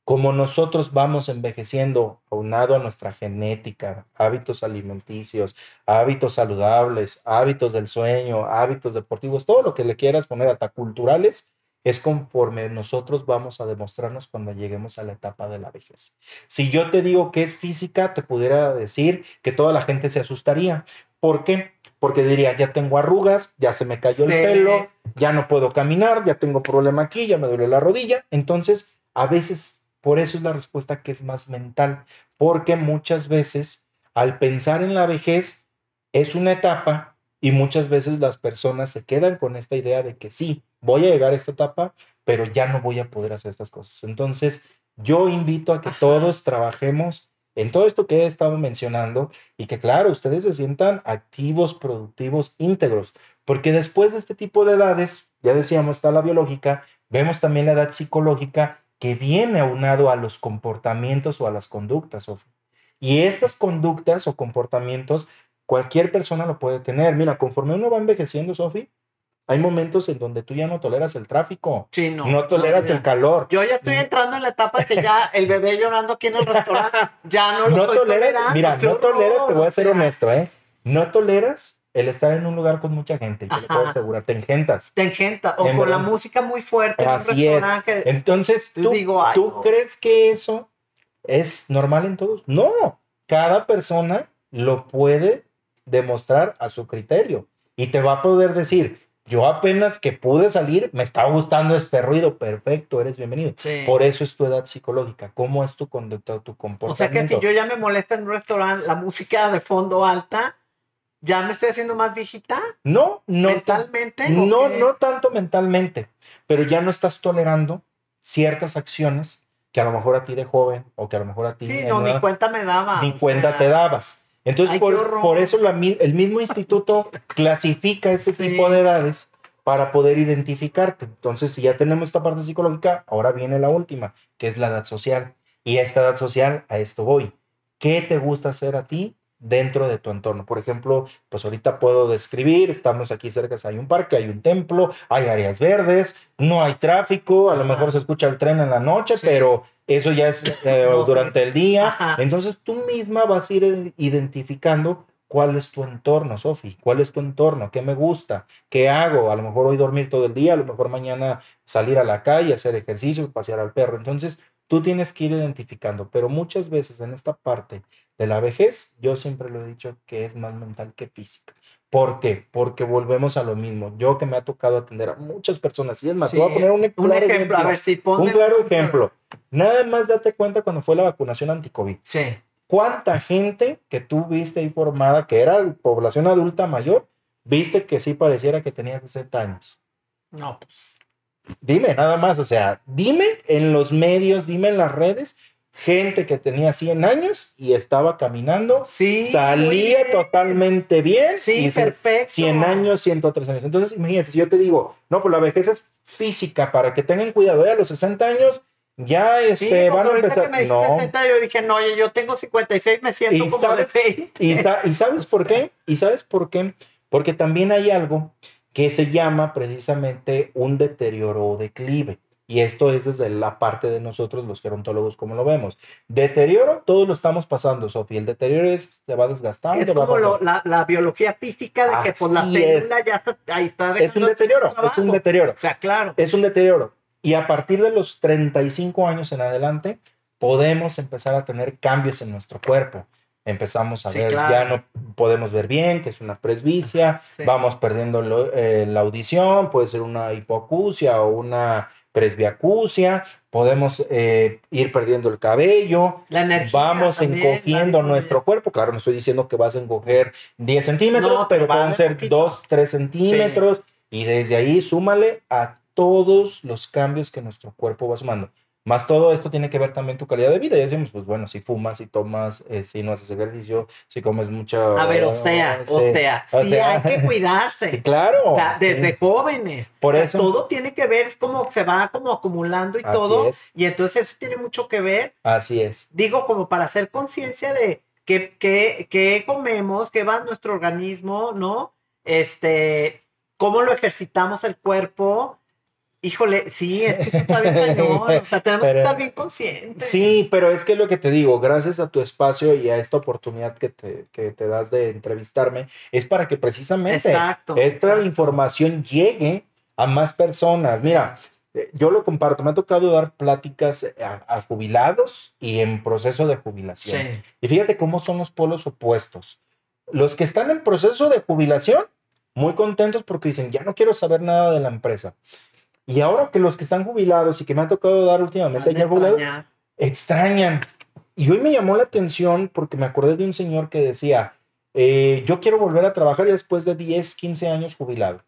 como nosotros vamos envejeciendo, aunado a nuestra genética, hábitos alimenticios, hábitos saludables, hábitos del sueño, hábitos deportivos, todo lo que le quieras poner, hasta culturales, es conforme nosotros vamos a demostrarnos cuando lleguemos a la etapa de la vejez. Si yo te digo que es física, te pudiera decir que toda la gente se asustaría. ¿Por qué? Porque diría, ya tengo arrugas, ya se me cayó el pelo, ya no puedo caminar, ya tengo problema aquí, ya me duele la rodilla. Entonces, a veces por eso es la respuesta que es más mental, porque muchas veces al pensar en la vejez es una etapa y muchas veces las personas se quedan con esta idea de que sí, voy a llegar a esta etapa, pero ya no voy a poder hacer estas cosas. Entonces, yo invito a que todos trabajemos en todo esto que he estado mencionando y que claro, ustedes se sientan activos, productivos, íntegros, porque después de este tipo de edades, ya decíamos, está la biológica, vemos también la edad psicológica que viene aunado a los comportamientos o a las conductas, Y estas conductas o comportamientos, cualquier persona lo puede tener. Mira, conforme uno va envejeciendo, Sofi, hay momentos en donde tú ya no toleras el tráfico. Sí, no. No toleras el calor. Yo ya estoy entrando en la etapa que ya [laughs] el bebé llorando aquí en el restaurante, ya no lo no estoy toleras, Mira, no toleras, te voy a ser honesto, ¿eh? No toleras el estar en un lugar con mucha gente, y te lo puedo asegurar, te engentas. Te engentas, o con la música muy fuerte Así Es. Entonces, ¿tú, ¿tú crees que eso es normal en todos? No, cada persona lo puede demostrar a su criterio y te va a poder decir, yo apenas que pude salir, me está gustando este ruido, perfecto, eres bienvenido. Por eso es tu edad psicológica, cómo es tu conducta, tu comportamiento. O sea que si yo ya me molesta en un restaurante la música de fondo alta, ¿Ya me estoy haciendo más viejita? No, no. ¿Mentalmente? No, no tanto mentalmente, pero ya no estás tolerando ciertas acciones que a lo mejor a ti de joven o que a lo mejor a ti... Sí, no, ni cuenta me daba. Ni cuenta te dabas. Entonces, por, por, eso el mismo [laughs] instituto clasifica este tipo de edades para poder identificarte. Entonces, si ya tenemos esta parte psicológica, ahora viene la última, que es la edad social. Y esta edad social, a esto voy. ¿Qué te gusta hacer a ti dentro de tu entorno. Por ejemplo, pues ahorita puedo describir, estamos aquí cerca, hay un parque, hay un templo, hay áreas verdes, no hay tráfico, a lo mejor se escucha el tren en la noche, pero eso ya es [laughs] eh, durante el día. Entonces tú misma vas a ir identificando cuál es tu entorno, Sofi, cuál es tu entorno, qué me gusta, qué hago, a lo mejor hoy dormir todo el día, a lo mejor mañana salir a la calle, hacer ejercicio, pasear al perro. Entonces tú tienes que ir identificando, pero muchas veces en esta parte de la vejez, yo siempre lo he dicho que es más mental que física. ¿Por qué? Porque volvemos a lo mismo. Yo que me ha tocado atender a muchas personas, y es más, te voy a poner un, ejemplo, a ver si Un claro ejemplo. Nada más date cuenta cuando fue la vacunación anti-COVID. Sí. ¿Cuánta gente que tú viste ahí formada, que era población adulta mayor, viste que sí pareciera que tenía 60 años? No, pues. Dime, nada más, o sea, dime en los medios, dime en las redes, gente que tenía 100 años y estaba caminando, sí, salía totalmente bien. Sí, perfecto. 100 años, 103 años. Entonces, imagínate, si yo te digo, no, pues la vejez es física, para que tengan cuidado, ¿eh? a los 60 años ya este, van a empezar. Que no. 60, yo dije, no, yo tengo 56, me siento como sabes, de 20. Y, y sabes por qué? ¿Y sabes por qué? Porque también hay algo que se llama precisamente un deterioro o declive. Y esto es desde la parte de nosotros, los gerontólogos, como lo vemos. Deterioro, todos lo estamos pasando, Sofía. El deterioro es, se va desgastando. Es como la, la, biología física de que por la célula ya está, ahí está. Es un deterioro, es un deterioro. O sea, claro. Es un deterioro. Y a partir de los 35 años en adelante, podemos empezar a tener cambios en nuestro cuerpo empezamos a ver, ya no podemos ver bien, que es una presbicia, vamos perdiendo eh, la audición, puede ser una hipoacusia o una presbiacusia, podemos eh, ir perdiendo el cabello, la energía vamos encogiendo nuestro cuerpo. Claro, no estoy diciendo que vas a encoger 10 centímetros, pero pueden ser 2, 3 centímetros y desde ahí súmale a todos los cambios que nuestro cuerpo va sumando. Más todo esto tiene que ver también tu calidad de vida. Y decimos, pues bueno, si fumas, si tomas, eh, si no haces ejercicio, si comes mucha... A ver, o sea, [laughs] o sea, sí hay que cuidarse. claro. O sea, desde jóvenes. Por O sea, eso- todo tiene que ver, es como se va como acumulando y Así todo. es. Y entonces eso tiene mucho que ver, Así es. digo, como para hacer conciencia de qué, qué, qué comemos, qué va nuestro organismo, ¿no? Este, cómo lo ejercitamos el cuerpo. Híjole, sí, es que eso está bien cañón. O sea, [laughs] tenemos Pero- que estar bien conscientes. Sí, pero es que lo que te digo, gracias a tu espacio y a esta oportunidad que te, que te das de entrevistarme, es para que precisamente Exacto. esta exacto. información llegue a más personas. Mira, eh, yo lo comparto, me ha tocado dar pláticas a, a jubilados y en proceso de jubilación. Sí. Y fíjate cómo son los polos opuestos. Los que están en proceso de jubilación, muy contentos porque dicen, ya no quiero saber nada de la empresa. Y ahora que los que están jubilados y que me ha tocado dar últimamente ya jubilados, extrañan. Y hoy me llamó la atención porque me acordé de un señor que decía, eh, yo quiero volver a trabajar ya después de 10, 15 años jubilado.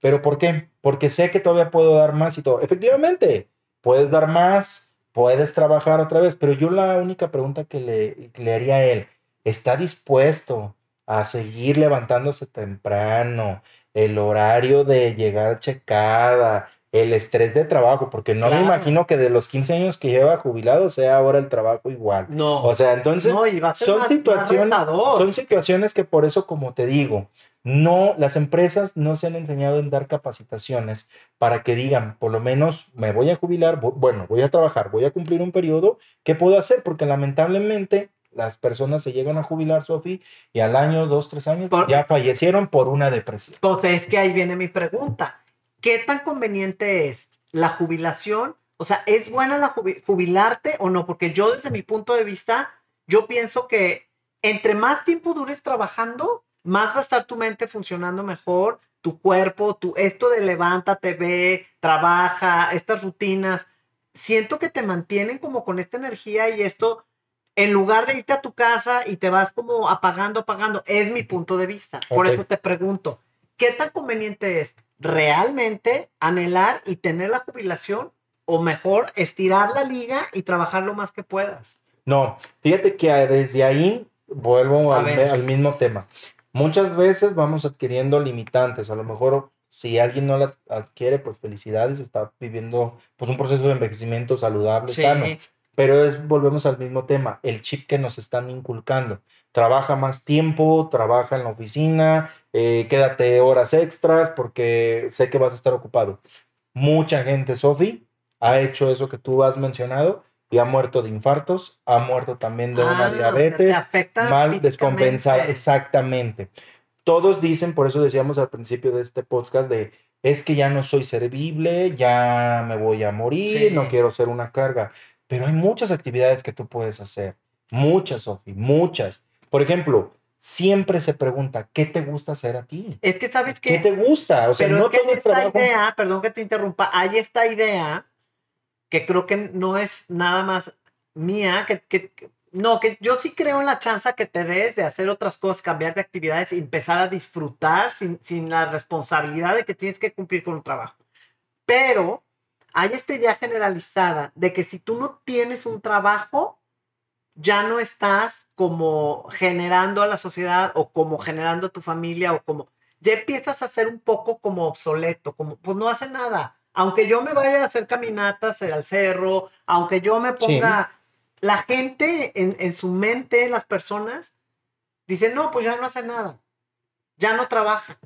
¿Pero por qué? Porque sé que todavía puedo dar más y todo. Efectivamente, puedes dar más, puedes trabajar otra vez, pero yo la única pregunta que le, que le haría a él, ¿está dispuesto a seguir levantándose temprano? El horario de llegar checada, el estrés de trabajo, porque no me imagino que de los 15 años que lleva jubilado sea ahora el trabajo igual. No. O sea, entonces no, a ser son más- situaciones, retador. son situaciones que por eso, como te digo, no, las empresas no se han enseñado en dar capacitaciones para que digan, por lo menos me voy a jubilar, bueno, voy a trabajar, voy a cumplir un periodo, ¿qué puedo hacer? Porque lamentablemente las personas se llegan a jubilar, Sofi, y al año, dos, tres años, Por- ya fallecieron por una depresión. Pues es que ahí viene mi pregunta. ¿Qué tan conveniente es la jubilación? O sea, ¿es buena la jubi- jubilarte o no? Porque yo desde mi punto de vista, yo pienso que entre más tiempo dures trabajando, más va a estar tu mente funcionando mejor, tu cuerpo, tu esto de levántate, ve, trabaja, estas rutinas. Siento que te mantienen como con esta energía y esto, en lugar de irte a tu casa y te vas como apagando, apagando, es mi punto de vista. Por eso te pregunto, ¿qué tan conveniente es realmente anhelar y tener la jubilación o mejor estirar la liga y trabajar lo más que puedas? No, fíjate que desde ahí vuelvo al, mismo tema. Muchas veces vamos adquiriendo limitantes. A lo mejor si alguien no la adquiere, pues felicidades, está viviendo pues un proceso de envejecimiento saludable, sano. Pero es, volvemos al mismo tema, el chip que nos están inculcando. Trabaja más tiempo, trabaja en la oficina, eh, quédate horas extras porque sé que vas a estar ocupado. Mucha gente, Sofi, ha hecho eso que tú has mencionado y ha muerto de infartos, ha muerto también de Ah, una sea, diabetes, te afecta mal descompensada. Exactamente. Todos dicen, por eso decíamos al principio de este podcast, de es que ya no soy servible, ya me voy a morir, Sí. no quiero ser una carga. Pero hay muchas actividades que tú puedes hacer. Muchas, Sofi, muchas. Por ejemplo, siempre se pregunta, ¿qué te gusta hacer a ti? Es que sabes ¿Qué que te gusta? O sea, Pero no es que hay es esta trabajo. idea, perdón que te interrumpa, hay esta idea que creo que no es nada más mía, que, que- que- no, que yo sí creo en la chance que te des de hacer otras cosas, cambiar de actividades y empezar a disfrutar sin, sin la responsabilidad de que tienes que cumplir con un trabajo. Pero hay esta idea generalizada de que si tú no tienes un trabajo, ya no estás como generando a la sociedad o como generando a tu familia o como ya empiezas a ser un poco como obsoleto, como pues no hace nada. Aunque yo me vaya a hacer caminatas al cerro, aunque yo me ponga, la gente en, en su mente, las personas, dicen, no, pues ya no hace nada, ya no trabaja.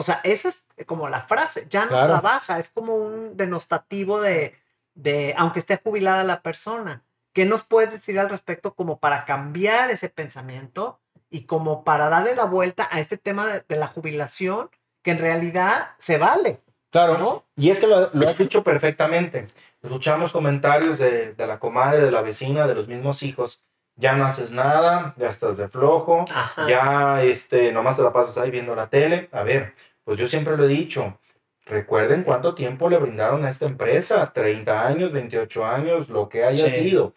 O sea, esa es como la frase, ya no Claro. trabaja, es como un denostativo de, de, aunque esté jubilada la persona. ¿Qué nos puedes decir al respecto como para cambiar ese pensamiento y como para darle la vuelta a este tema de, de la jubilación que en realidad se vale? Claro, ¿no? y es que lo, lo has dicho perfectamente. Escuchamos comentarios de, de la comadre, de la vecina, de los mismos hijos. Ya no haces nada, ya estás de flojo, Ajá. ya este, nomás te la pasas ahí viendo la tele. A ver, pues yo siempre lo he dicho. Recuerden cuánto tiempo le brindaron a esta empresa, 30 años, 28 años, lo que haya Sí. sido.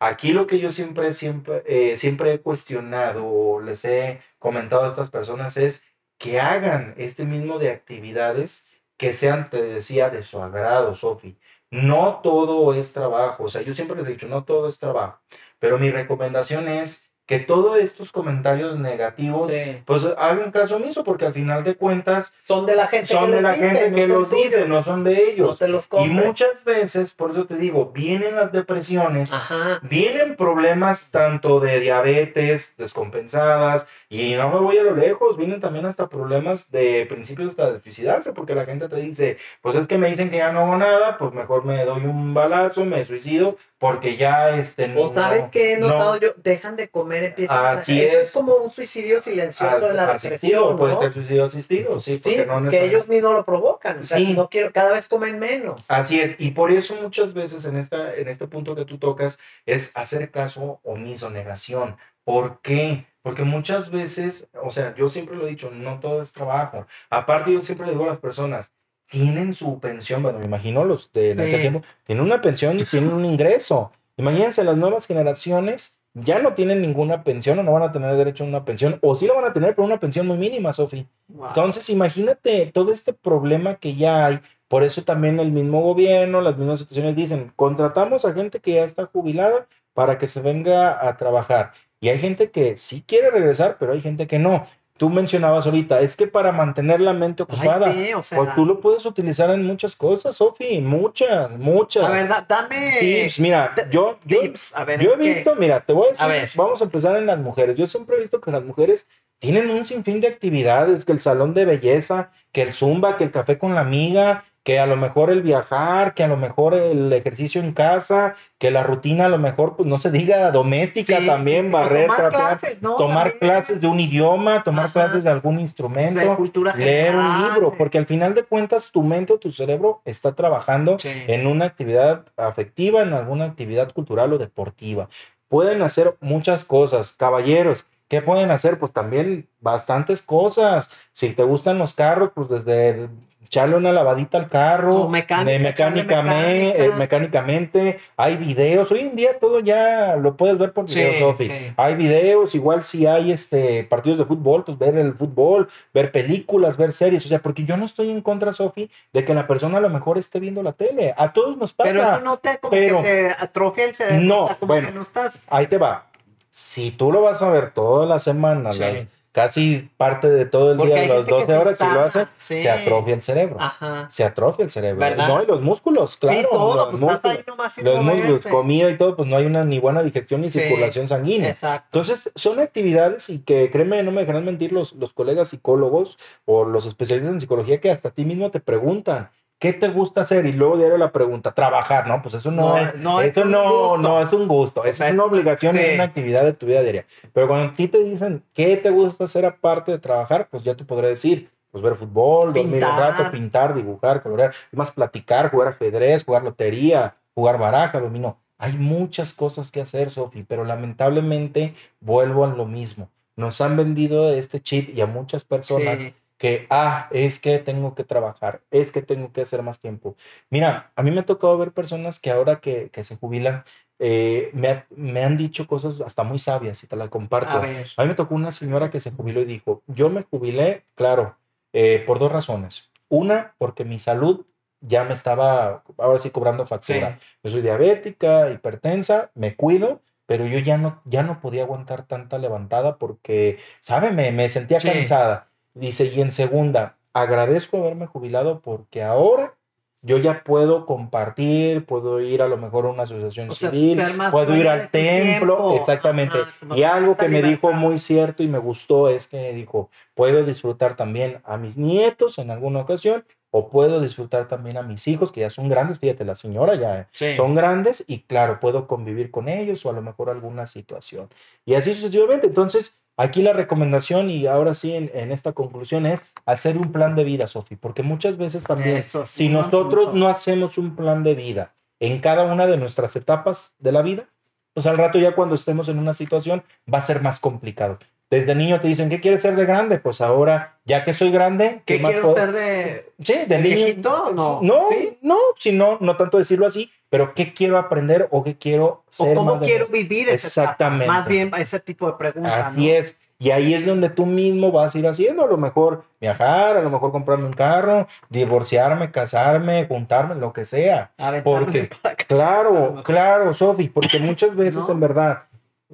Aquí lo que yo siempre, siempre, eh, siempre he cuestionado o les he comentado a estas personas es que hagan este mismo de actividades que sean, te decía, de su agrado, Sofi. no todo es trabajo. O sea, yo siempre les he dicho, no todo es trabajo. Pero mi recomendación es que todos estos comentarios negativos, Sí. pues hagan caso omiso, porque al final de cuentas Son de la gente son que de los la gente no que son los dice, no son de No ellos. te los Y muchas veces, por eso te digo, vienen las depresiones, Ajá. vienen problemas tanto de diabetes descompensadas, y no me voy a lo lejos, vienen también hasta problemas de principios hasta de suicidarse, porque la gente te dice, pues es que me dicen que ya no hago nada, pues mejor me doy un balazo, me suicido, porque ya este O sabes no- qué he no- notado yo, dejan de comer, empiezan a Así Eso es. es como un suicidio silencioso de la asistido, depresión, puede ¿no? ser suicidio asistido, sí, Sí, porque no que ellos mismos lo provocan. O sea, Sí. no quiero, cada vez comen menos. Así es, y por eso muchas veces en, esta, en este punto que tú tocas es hacer caso omiso, negación. ¿Por qué? Porque muchas veces, o sea, yo siempre lo he dicho, no todo es trabajo. Aparte, yo siempre le digo a las personas, tienen su pensión, bueno, me imagino los de aquel Sí. tiempo, tienen una pensión y tienen un ingreso. Imagínense, las nuevas generaciones ya no tienen ninguna pensión o no van a tener derecho a una pensión, o sí la van a tener, pero una pensión muy mínima, Sofi. Wow. Entonces, imagínate todo este problema que ya hay. Por eso también el mismo gobierno, las mismas instituciones dicen, contratamos a gente que ya está jubilada para que se venga a trabajar. Y hay gente que sí quiere regresar, pero hay gente que no. Tú mencionabas ahorita, es que para mantener la mente ocupada, Ay, sí, o sea, pues tú lo puedes utilizar en muchas cosas, Sofi, muchas, muchas. a ver, da- dame tips, mira, yo, yo, tips. A ver, yo he visto, mira, te voy a decir, A ver. vamos a empezar en las mujeres. Yo siempre he visto que las mujeres tienen un sinfín de actividades, que el salón de belleza, que el zumba, que el café con la amiga, que a lo mejor el viajar, que a lo mejor el ejercicio en casa, que la rutina a lo mejor, pues no se diga doméstica Sí, también, sí, barrer, tomar trapear, clases, ¿no? tomar También. clases de un idioma, tomar Ajá. clases de algún instrumento, cultura leer un libro, porque al final de cuentas tu mente o tu cerebro está trabajando Sí. en una actividad afectiva, en alguna actividad cultural o deportiva. Pueden hacer muchas cosas, caballeros. ¿Qué pueden hacer? Pues también bastantes cosas. Si te gustan los carros, pues desde echarle una lavadita al carro, O mecánica, de echarle mecánicame- mecánica. eh, mecánicamente, hay videos. Hoy en día todo ya lo puedes ver por Sí, video, Sofi. sí. Hay videos, igual si hay este partidos de fútbol, pues ver el fútbol, ver películas, ver series. O sea, porque yo no estoy en contra, Sofi, de que la persona a lo mejor esté viendo la tele. A todos nos pasa. Pero eso no te, como pero- que te atrofia el cerebro. No, como bueno. que no estás. Ahí te va. Si tú lo vas a ver toda la semana, Sí. las- casi parte de todo el Porque día, las gente que 12 sí horas, si lo hace, sí. se atrofia el cerebro. Ajá. Se atrofia el cerebro. ¿Verdad? No, y los músculos, claro. sí, todo, los pues músculos, ahí nomás los músculos, comida y todo, pues no hay una ni buena digestión ni Sí. circulación sanguínea. Exacto. Entonces, son actividades y que, créeme, no me dejarán mentir los, los colegas psicólogos o los especialistas en psicología que hasta a ti mismo te preguntan, ¿qué te gusta hacer? Y luego diario la pregunta, trabajar, ¿no? Pues eso no, No, es, no, eso un no, gusto. no es un gusto, es una obligación, Sí. es una actividad de tu vida diaria. Pero cuando a ti te dicen, ¿qué te gusta hacer aparte de trabajar? Pues ya te podré decir, pues ver fútbol, dormir un Pintar. rato, pintar, dibujar, colorear, más platicar, jugar ajedrez, jugar lotería, jugar baraja, dominó. Hay muchas cosas que hacer, Sofi, pero lamentablemente vuelvo a lo mismo. Nos han vendido este chip y a muchas personas Sí. Que, ah, es que tengo que trabajar, es que tengo que hacer más tiempo. Mira, a mí me ha tocado ver personas que ahora que, que se jubilan, eh, me, ha- me han dicho cosas hasta muy sabias y te la comparto. A ver. A mí me tocó una señora que se jubiló y dijo, yo me jubilé, claro, eh, por dos razones. Una, porque mi salud ya me estaba, ahora sí, cobrando factura. Yo soy diabética, hipertensa, me cuido, pero yo ya no, ya no podía aguantar tanta levantada porque, ¿sabe? Me, me sentía Sí. cansada. Dice, y en segunda, agradezco haberme jubilado porque ahora yo ya puedo compartir, puedo ir a lo mejor a una asociación O civil, puedo ir al templo, tiempo. exactamente. Ajá, y algo que me dijo muy cierto y me gustó es que dijo, puedo disfrutar también a mis nietos en alguna ocasión o puedo disfrutar también a mis hijos que ya son grandes, fíjate, la señora ya Sí. son grandes y claro, puedo convivir con ellos o a lo mejor alguna situación. Y así sucesivamente. Entonces, aquí la recomendación y ahora sí en, en esta conclusión es hacer un plan de vida, Sofi, porque muchas veces también, Eso es si nosotros punto. no hacemos un plan de vida en cada una de nuestras etapas de la vida, pues al rato ya cuando estemos en una situación va a ser más complicado. Desde niño te dicen, ¿qué quieres ser de grande? Pues ahora, ya que soy grande, ¿Qué más quiero ser de Sí, de niño. viejito? No. No, ¿Sí? no, si no, no tanto decirlo así, pero ¿qué quiero aprender o qué quiero O ser? cómo más de- quiero vivir etapa? Exactamente. Más bien ese tipo de preguntas. Así ¿no? es. Y ahí es donde tú mismo vas a ir haciendo, a lo mejor viajar, a lo mejor comprarme un carro, divorciarme, casarme, juntarme, lo que sea. Porque, [laughs] claro, claro, Sofi, porque muchas [laughs] veces en verdad,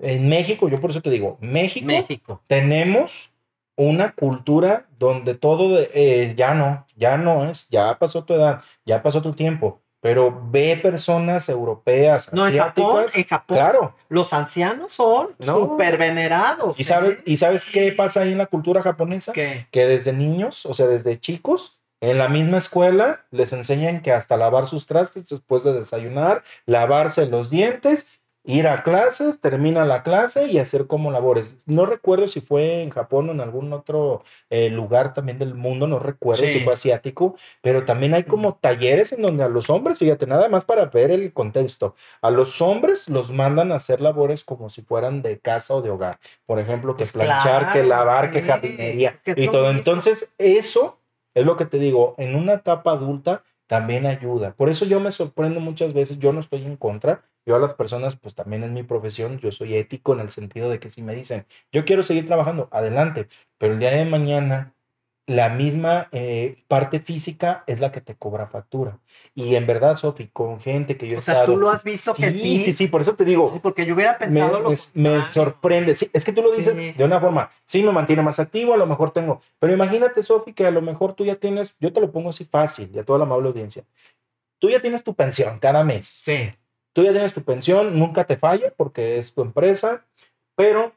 en México, yo por eso te digo, México, México. tenemos una cultura donde todo eh, ya no, ya no es, ya pasó tu edad, ya pasó tu tiempo pero ve personas europeas, no, asiáticas. En Japón, claro. los ancianos son súper venerados. ¿Y, sabes, ¿eh? ¿Y sabes qué pasa ahí en la cultura japonesa? Que desde niños, o sea, desde chicos, en la misma escuela les enseñan que hasta lavar sus trastes después de desayunar, lavarse los dientes ir a clases, termina la clase y hacer como labores. No recuerdo si fue en Japón o en algún otro eh, lugar también del mundo, no recuerdo si fue asiático, pero también hay como talleres en donde a los hombres, fíjate, nada más para ver el contexto, a los hombres los mandan a hacer labores como si fueran de casa o de hogar. Por ejemplo, que es pues planchar, que lavar, que jardinería y todo. Entonces, eso es lo que te digo, en una etapa adulta también ayuda. Por eso yo me sorprendo muchas veces, yo no estoy en contra, yo a las personas, pues también es mi profesión, yo soy ético en el sentido de que si me dicen, yo quiero seguir trabajando, adelante, pero el día de mañana la misma eh, parte física es la que te cobra factura. Y en verdad, Sofi, con gente que yo he O sea, tú lo has visto que sí. Sí, sí, por eso te digo. porque yo hubiera pensado me, lo Me sorprende. Sí, es que tú lo dices de una forma, sí me mantiene más activo, a lo mejor tengo. Pero imagínate, Sofi, que a lo mejor tú ya tienes, yo te lo pongo así fácil, y a toda la amable audiencia. Tú ya tienes tu pensión cada mes. Sí. Tú ya tienes tu pensión, nunca te falla porque es tu empresa, pero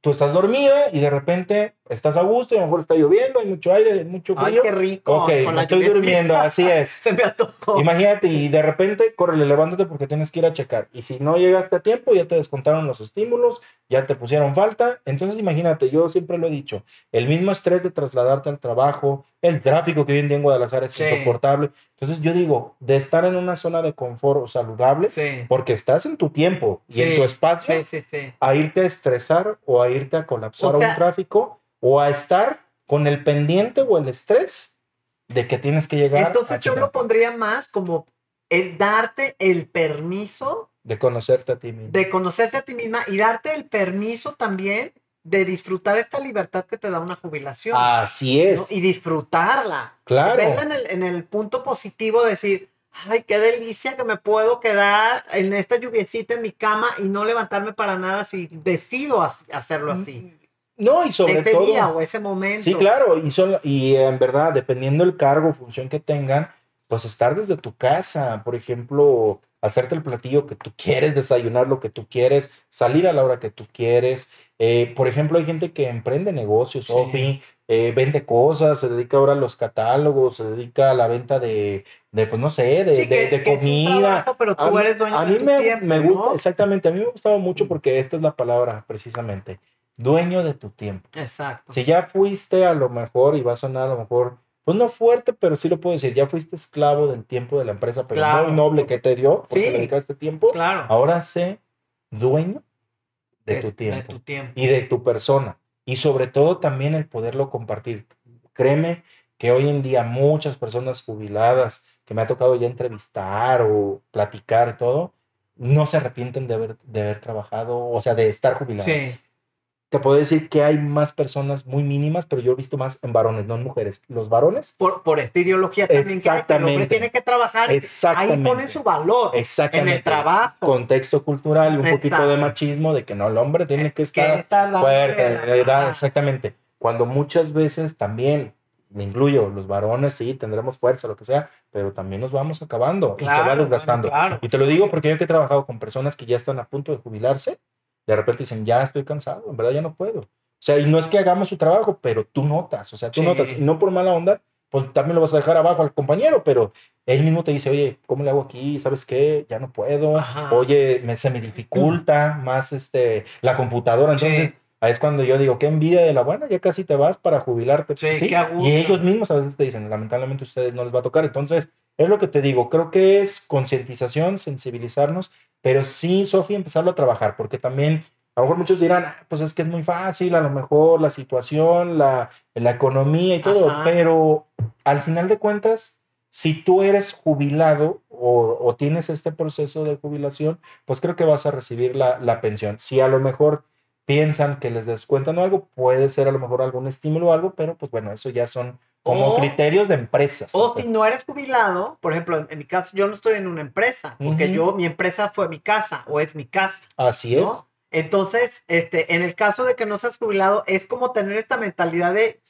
tú estás dormida y de repente estás a gusto y a lo mejor está lloviendo, hay mucho aire, hay mucho frío. Ay, qué rico. Ok, me estoy durmiendo, así es. [laughs] Se me antojó. Imagínate y de repente, córrele, levántate porque tienes que ir a checar. Y si no llegaste a tiempo, ya te descontaron los estímulos, ya te pusieron falta. Entonces, imagínate, yo siempre lo he dicho, el mismo estrés de trasladarte al trabajo, el tráfico que hoy en día en Guadalajara es insoportable. Entonces, yo digo, de estar en una zona de confort saludable, porque estás en tu tiempo y en tu espacio, a irte a estresar o a irte a colapsar a un tráfico o a estar con el pendiente o el estrés de que tienes que llegar. Entonces yo lo pondría más como el darte el permiso. De conocerte a ti misma. De conocerte a ti misma y darte el permiso también de disfrutar esta libertad que te da una jubilación. Así es. Y disfrutarla. Claro. Verla en el, en el punto positivo de decir, ay, qué delicia que me puedo quedar en esta lluviecita en mi cama y no levantarme para nada si decido hacerlo así. No, y sobre ese todo. día o ese momento. Sí, claro, y, son, y en verdad, dependiendo del cargo, función que tengan, pues estar desde tu casa, por ejemplo, hacerte el platillo que tú quieres, desayunar lo que tú quieres, salir a la hora que tú quieres. Eh, por ejemplo, hay gente que emprende negocios, Sofi, eh, vende cosas, se dedica ahora a los catálogos, se dedica a la venta de, de pues no sé, de, de, comida. pero tú eres dueño a mí me, me gusta, exactamente, a mí me ha gustado mucho porque esta es la palabra precisamente dueño de tu tiempo. Exacto. Si ya fuiste a lo mejor, y va a sonar a lo mejor, pues no fuerte, pero sí lo puedo decir, ya fuiste esclavo del tiempo de la empresa, pero muy noble que te dio, porque sí, dedicaste tiempo. Claro. Ahora sé dueño de, tu tiempo, de tu tiempo y de tu persona. Y sobre todo también el poderlo compartir. Créeme que hoy en día muchas personas jubiladas que me ha tocado ya entrevistar o platicar todo, no se arrepienten de haber, de haber trabajado, o sea, de estar jubilados. Sí te puedo decir que hay más personas muy mínimas, pero yo he visto más en varones, no en mujeres. Los varones. Por, por esta ideología también. Exactamente. Que el hombre tiene que trabajar. Ahí pone su valor. Exactamente. En el trabajo. Contexto cultural y un poquito de machismo de que no, el hombre tiene que estar fuerte. exactamente. Cuando muchas veces también, me incluyo, los varones sí, tendremos fuerza, lo que sea, pero también nos vamos acabando y se va desgastando. Y te lo digo porque yo que he trabajado con personas que ya están a punto de jubilarse de repente dicen, ya estoy cansado, en verdad ya no puedo. O sea, y no es que hagamos su trabajo, pero tú notas, o sea, tú notas, y no por mala onda, pues también lo vas a dejar abajo al compañero, pero él mismo te dice, oye, ¿cómo le hago aquí? ¿Sabes qué? Ya no puedo. Oye, me, se me dificulta más este, la computadora. Entonces, ahí es cuando yo digo, qué envidia de la buena, ya casi te vas para jubilarte. Sí, Qué y ellos mismos a veces te dicen, lamentablemente a ustedes no les va a tocar. Entonces, es lo que te digo, creo que es concientización, sensibilizarnos pero sí, Sofía, empezarlo a trabajar, porque también a lo mejor muchos dirán, ah, pues es que es muy fácil, a lo mejor la situación, la, la economía y todo, pero al final de cuentas, si tú eres jubilado o, o, tienes este proceso de jubilación, pues creo que vas a recibir la, la pensión. Si a lo mejor piensan que les descuentan algo, puede ser a lo mejor algún estímulo o algo, pero pues bueno, eso ya son como O- criterios de empresas. O si no eres jubilado, por ejemplo, en, en mi caso, yo no estoy en una empresa, porque yo, mi empresa fue mi casa o es mi casa. Así es. Entonces, este, en el caso de que no seas jubilado, es como tener esta mentalidad de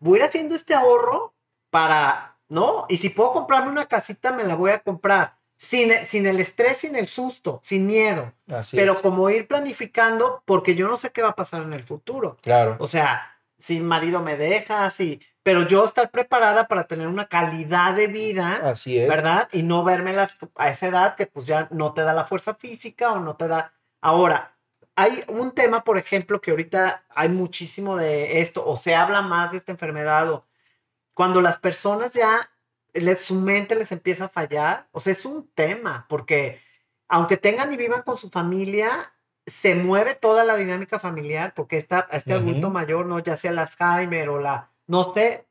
voy a ir haciendo este ahorro para, ¿no? Y si puedo comprarme una casita, me la voy a comprar. Sin, sin el estrés, sin el susto, sin miedo. Así pero es. como ir planificando, porque yo no sé qué va a pasar en el futuro. Claro. O sea, si marido me deja, si, pero yo estar preparada para tener una calidad de vida. Así es. ¿verdad? Y no vérmelas a esa edad que pues ya no te da la fuerza física o no te da... Ahora, hay un tema, por ejemplo, que ahorita hay muchísimo de esto o se habla más de esta enfermedad o cuando las personas ya les, su mente les empieza a fallar, o sea, es un tema porque aunque tengan y vivan con su familia, se mueve toda la dinámica familiar porque esta, este Ujú. adulto mayor, ¿no? Ya sea el Alzheimer o la, no sé,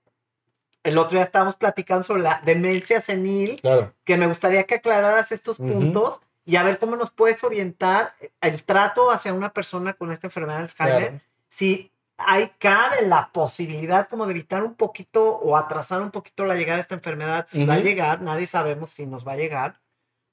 el otro día estábamos platicando sobre la demencia senil, Claro. que me gustaría que aclararas estos puntos y a ver cómo nos puedes orientar el trato hacia una persona con esta enfermedad de Alzheimer. Claro. Si hay, cabe la posibilidad como de evitar un poquito o atrasar un poquito la llegada de esta enfermedad, si va a llegar, nadie sabemos si nos va a llegar,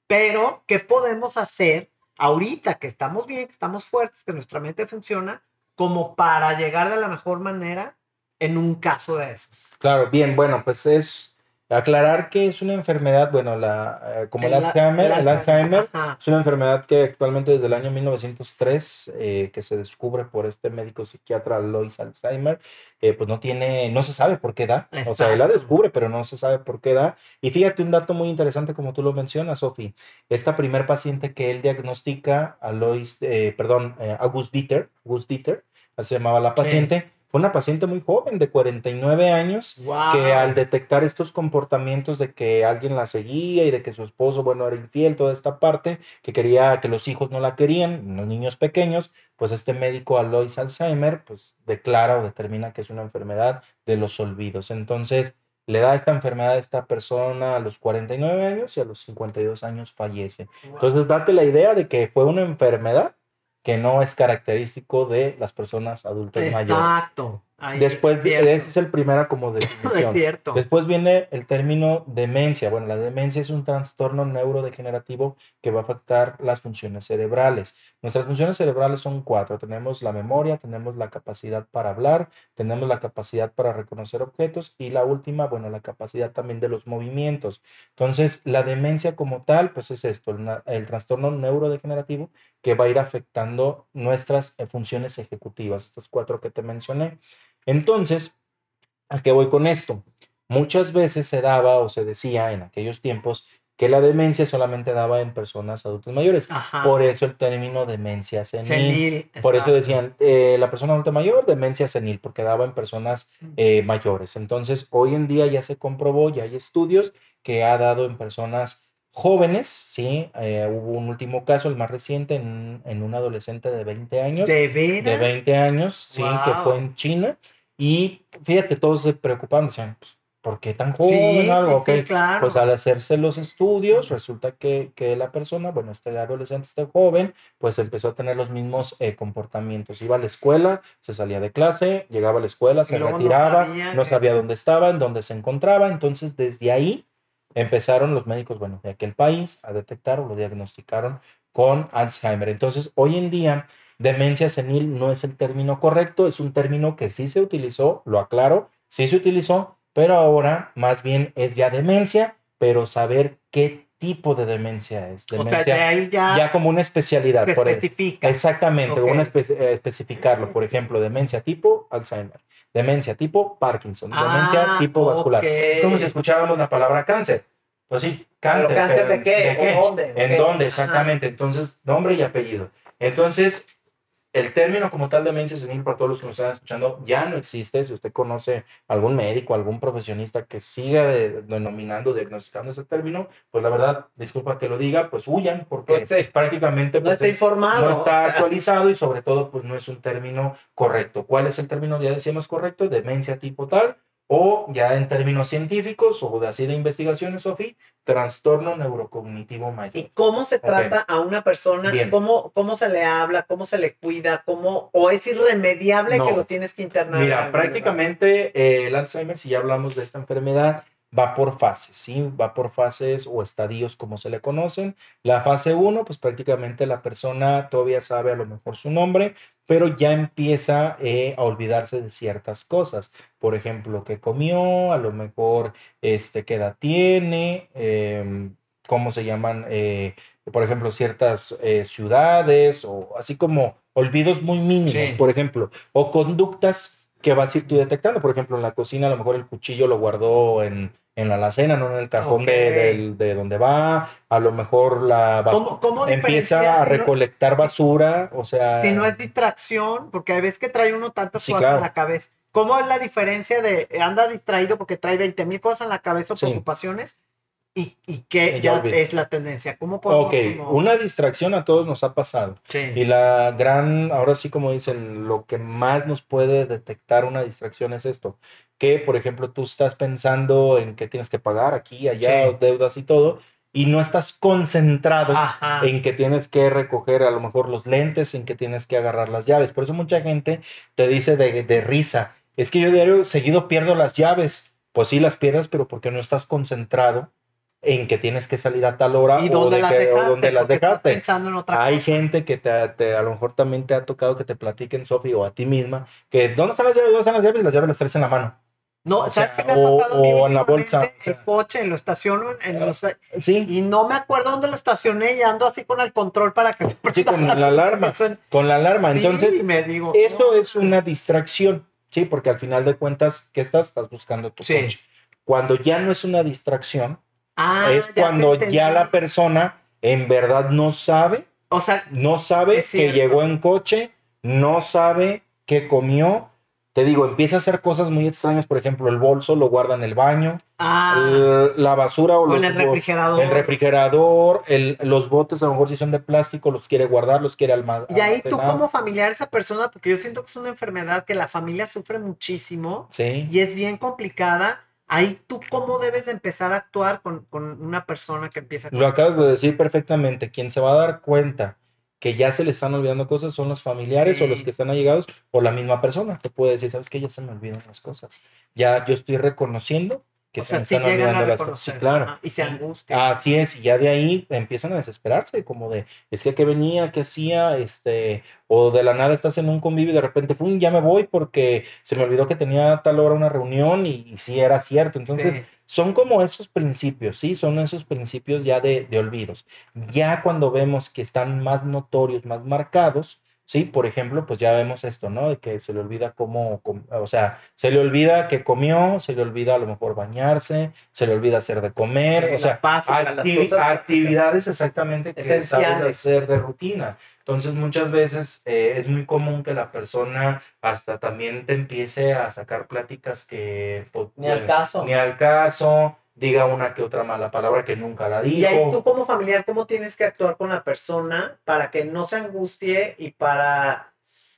pero ¿qué podemos hacer ahorita que estamos bien, que estamos fuertes, que nuestra mente funciona, como para llegar de la mejor manera en un caso de esos? Claro, bien, bueno, pues es aclarar que es una enfermedad, bueno, la, eh, como el, Alzheimer, el Alzheimer ajá. es una enfermedad que actualmente desde el año 1903, eh, que se descubre por este médico psiquiatra Lois Alzheimer, eh, pues no tiene, no se sabe por qué da. O sea, él la descubre, pero no se sabe por qué da. Y fíjate un dato muy interesante como tú lo mencionas, Sofi. Esta primer paciente que él diagnostica, a Lois, eh, perdón, eh, August Dieter, August Dieter, así se llamaba la Sí. Fue una paciente muy joven, de 49 años, que Guau. al detectar estos comportamientos de que alguien la seguía y de que su esposo, bueno, era infiel, toda esta parte, que quería que los hijos no la querían, los niños pequeños, pues este médico Alois Alzheimer, pues declara o determina que es una enfermedad de los olvidos. Entonces, le da esta enfermedad a esta persona a los 49 años y a los 52 años fallece. Entonces, date la idea de que fue una enfermedad que no es característico de las personas adultas mayores. Exacto. Después, es ese es el primera como definición. [laughs] Después viene el término demencia. Bueno, la demencia es un trastorno neurodegenerativo que va a afectar las funciones cerebrales. Nuestras funciones cerebrales son cuatro. Tenemos la memoria, tenemos la capacidad para hablar, tenemos la capacidad para reconocer objetos y la última, bueno, la capacidad también de los movimientos. Entonces, la demencia como tal, pues es esto, el trastorno neurodegenerativo que va a ir afectando nuestras eh, funciones ejecutivas, estas cuatro que te mencioné. Entonces, ¿a qué voy con esto? Muchas veces se daba o se decía en aquellos tiempos que la demencia solamente daba en personas adultas mayores. Ajá. Por eso el término demencia senil. Senil, Por eso decían, eh, la persona adulta mayor, demencia senil, porque daba en personas eh, mayores. Entonces, hoy en día ya se comprobó, ya hay estudios que ha dado en personas jóvenes, ¿sí? Eh, hubo un último caso, el más reciente, en, en un adolescente de 20 años ¿De veras? de 20 años, sí, que fue en China. Y fíjate, todos se preocupaban, decían, pues, ¿por qué tan joven? sí, algo? sí, claro. Pues al hacerse los estudios, resulta que, que la persona, bueno, este adolescente, este joven, pues empezó a tener los mismos eh, comportamientos. Iba a la escuela, se salía de clase, llegaba a la escuela, se luego no retiraba, sabía no que- sabía dónde estaba, en dónde se encontraba. Entonces, desde ahí empezaron los médicos, bueno, de aquel país a detectar o lo diagnosticaron con Alzheimer. Entonces, hoy en día, demencia senil no es el término correcto, es un término que sí se utilizó, lo aclaro, sí se utilizó, pero ahora más bien es ya demencia, pero saber qué tipo de demencia es. o Demencia sea, de ahí ya, ya como una especialidad. se por especifica. Exactamente, Ok. una espe- especificarlo. Por ejemplo, demencia tipo Alzheimer, demencia tipo Parkinson, demencia Ah, tipo vascular. Es como si escucháramos la palabra cáncer. Pues sí, cáncer. ¿Pero cáncer de qué? ¿O dónde? ¿En Ok. dónde? Exactamente. Entonces, nombre y apellido. Entonces, el término como tal demencia senil para todos los que nos están escuchando ya no existe. Si usted conoce algún médico, algún profesionista que siga de- denominando, diagnosticando ese término, pues la verdad, disculpa que lo diga, pues huyan, porque prácticamente no pues, está es- informado. no o está sea, actualizado y sobre todo pues no es un término correcto. ¿Cuál es el término? Ya decíamos correcto, demencia tipo tal o ya en términos científicos o de así de investigaciones, Sofi, trastorno neurocognitivo mayor. ¿Y cómo se trata a una persona? ¿Cómo, ¿Cómo se le habla? ¿Cómo se le cuida? ¿Cómo, ¿O es irremediable que lo tienes que internar? Mira, prácticamente eh, el Alzheimer, si ya hablamos de esta enfermedad, va por fases, ¿sí? Va por fases o estadios como se le conocen. La fase 1, pues prácticamente la persona todavía sabe a lo mejor su nombre, pero ya empieza eh, a olvidarse de ciertas cosas. Por ejemplo, qué comió, a lo mejor este, qué edad tiene, em, cómo se llaman, eh, por ejemplo, ciertas eh, ciudades, o así como olvidos muy mínimos, por ejemplo, o conductas que vas a ir tú detectando. Por ejemplo, en la cocina a lo mejor el cuchillo lo guardó en, en la alacena, no en el cajón de, de, donde va. A lo mejor la empieza a recolectar basura, o sea... Que no es distracción, porque a veces que trae uno tantas cosas en la cabeza. ¿Cómo es la diferencia de anda distraído porque trae 20 mil cosas en la cabeza o preocupaciones? Y, y que ya es la tendencia. ¿Cómo podemos? Ok, una distracción a todos nos ha pasado. Sí. Y la gran, ahora sí como dicen, lo que más nos puede detectar una distracción es esto. Que, por ejemplo, tú estás pensando en que tienes que pagar aquí, allá, deudas y todo, y no estás concentrado en que tienes que recoger a lo mejor los lentes, en que tienes que agarrar las llaves. Por eso mucha gente te dice de, de risa, es que yo diario seguido pierdo las llaves. Pues sí las pierdes, pero porque no estás concentrado en que tienes que salir a tal hora ¿Y dónde las dejaste, las dejaste. Pensando en otra Hay gente que te, a lo mejor también te ha tocado que te platiquen, Sofi, o a ti misma, que ¿dónde están las llaves? ¿Dónde están las llaves? Y las llaves las traes en la mano. No, ¿sabes qué me ha pasado o, en la bolsa. el coche, lo estaciono en los... Sí. Y no me acuerdo dónde lo estacioné y ando así con el control para que... Sí, [laughs] con la alarma. Con la alarma. Entonces, me digo, eso es una distracción, ¿sí? Porque al final de cuentas, ¿qué estás? Estás buscando tu coche. Cuando ya no es una distracción, Ah, es cuando ya la persona en verdad no sabe. O sea, no sabe que llegó en coche, no sabe qué comió. Te digo, empieza a hacer cosas muy extrañas. Por ejemplo, el bolso lo guarda en el baño. Ah, la basura o, en el refrigerador. El refrigerador, los botes, a lo mejor si son de plástico, los quiere guardar, los quiere almacenar. Y ahí tú como familiar esa persona, porque yo siento que es una enfermedad que la familia sufre muchísimo. Sí. Y es bien complicada ahí tú cómo debes empezar a actuar con, con una persona que empieza a... Lo acabas de decir perfectamente, quien se va a dar cuenta que ya se le están olvidando cosas son los familiares o los que están allegados o la misma persona. Te puede decir, sabes que ya se me olvidan las cosas, ya yo estoy reconociendo que se están olvidando las cosas. Sí, claro. y se angustia. Así es, y ya de ahí empiezan a desesperarse, como de, es que qué venía, qué hacía, este, o de la nada estás en un convivio y de repente, ¡pum! ya me voy porque se me olvidó que tenía tal hora una reunión y, sí era cierto. Entonces, son como esos principios, ¿sí? Son esos principios ya de, de olvidos. Ya cuando vemos que están más notorios, más marcados, Sí, por ejemplo, pues ya vemos esto, ¿no? De que se le olvida cómo, o sea, se le olvida que comió, se le olvida a lo mejor bañarse, se le olvida hacer de comer, o sea, actividades exactamente que saben hacer de rutina. Entonces muchas veces eh, es muy común que la persona hasta también te empiece a sacar pláticas que... Pues, ni al caso. Ni al caso diga una que otra mala palabra que nunca la dijo. Y ahí tú como familiar, ¿cómo tienes que actuar con la persona para que no se angustie y para,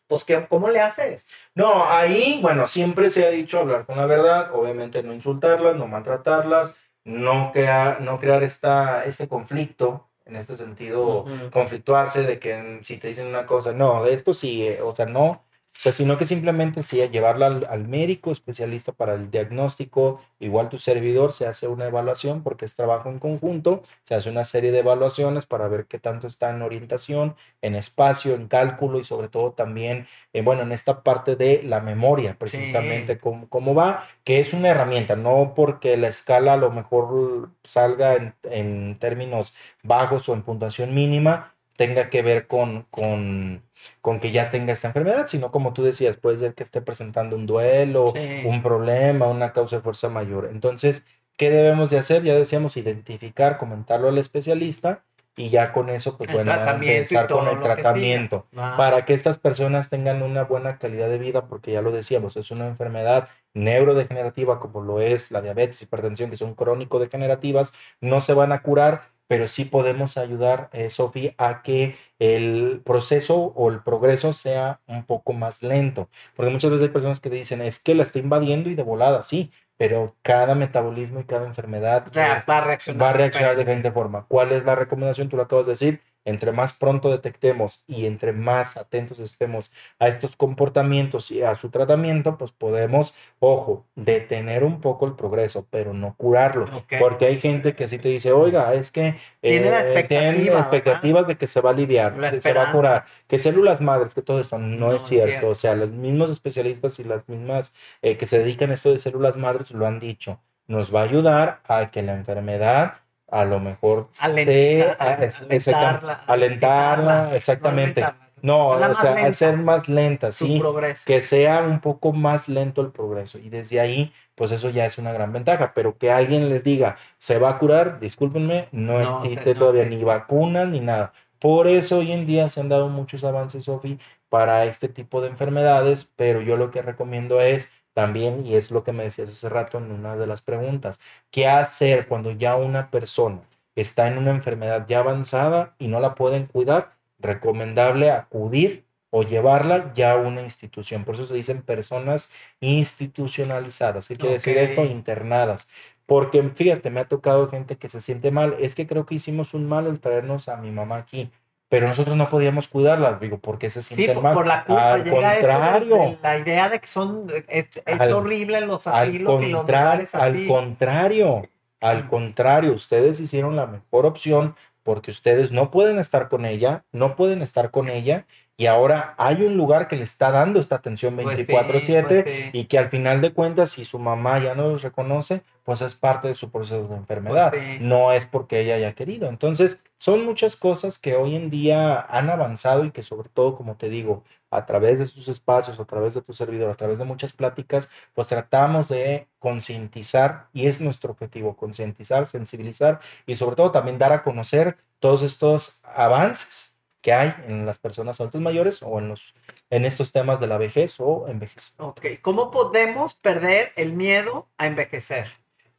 pues, que, ¿cómo le haces? No, ahí, bueno, siempre se ha dicho hablar con la verdad, obviamente no insultarlas, no maltratarlas, no crear, no crear esta, este conflicto, en este sentido, conflictuarse de que si te dicen una cosa, no, de esto sí, eh, o sea, no, o sea, sino que simplemente sí, llevarla al, médico especialista para el diagnóstico, igual tu servidor se hace una evaluación porque es trabajo en conjunto, se hace una serie de evaluaciones para ver qué tanto está en orientación, en espacio, en cálculo y sobre todo también, eh, bueno, en esta parte de la memoria, precisamente cómo, cómo, va, que es una herramienta, no porque la escala a lo mejor salga en, en términos bajos o en puntuación mínima, tenga que ver con, con, con, que ya tenga esta enfermedad, sino como tú decías, puede ser que esté presentando un duelo, un problema, una causa de fuerza mayor. Entonces, ¿qué debemos de hacer? Ya decíamos, identificar, comentarlo al especialista y ya con eso, pues bueno, empezar con el tratamiento para que estas personas tengan una buena calidad de vida, porque ya lo decíamos, es una enfermedad neurodegenerativa como lo es la diabetes, hipertensión, que son crónico-degenerativas, no se van a curar, pero sí podemos ayudar, eh, Sofi, a que el proceso o el progreso sea un poco más lento. Porque muchas veces hay personas que te dicen, es que la está invadiendo y de volada, sí, pero cada metabolismo y cada enfermedad va a reaccionar, va a reaccionar de diferente forma. ¿Cuál es la recomendación? Tú lo acabas de decir, entre más pronto detectemos y entre más atentos estemos a estos comportamientos y a su tratamiento, pues podemos, ojo, detener un poco el progreso, pero no curarlo. Porque hay gente que sí te dice, oiga, es que tienen, eh, expectativas de que se va a aliviar, que se va a curar, que células madres, que todo esto no, es, cierto. O sea, los mismos especialistas y las mismas eh, que se dedican a esto de células madres lo han dicho. Nos va a ayudar a que la enfermedad a lo mejor alentarla, alentarla, exactamente. No, o sea, hacer más lenta, sí, que sea un poco más lento el progreso. Y desde ahí, pues eso ya es una gran ventaja. Pero que alguien les diga, se va a curar, discúlpenme, no, existe todavía ni vacunas ni nada. Por eso hoy en día se han dado muchos avances, Sofi, para este tipo de enfermedades, pero yo lo que recomiendo es también, y es lo que me decías hace rato en una de las preguntas, ¿qué hacer cuando ya una persona está en una enfermedad ya avanzada y no la pueden cuidar? Recomendable acudir o llevarla ya a una institución. Por eso se dicen personas institucionalizadas. ¿Qué quiere decir esto? Internadas. Porque fíjate, me ha tocado gente que se siente mal. Es que creo que hicimos un mal al traernos a mi mamá aquí pero nosotros no podíamos cuidarlas, digo, porque se sienten sí, mal. por la culpa al contrario. la idea de que son, es, horrible los asilos y los lugares Al contrario, al contrario, ustedes hicieron la mejor opción porque ustedes no pueden estar con ella, no pueden estar con ella y ahora hay un lugar que le está dando esta atención 24/7 pues pues y que al final de cuentas si su mamá ya no los reconoce, pues es parte de su proceso de enfermedad, pues no es porque ella haya querido. Entonces, son muchas cosas que hoy en día han avanzado y que sobre todo, como te digo, a través de sus espacios, a través de tu servidor, a través de muchas pláticas, pues tratamos de concientizar y es nuestro objetivo, concientizar, sensibilizar y sobre todo también dar a conocer todos estos avances que hay en las personas adultas mayores o en, los, en estos temas de la vejez o envejecer. Ok, ¿cómo podemos perder el miedo a envejecer?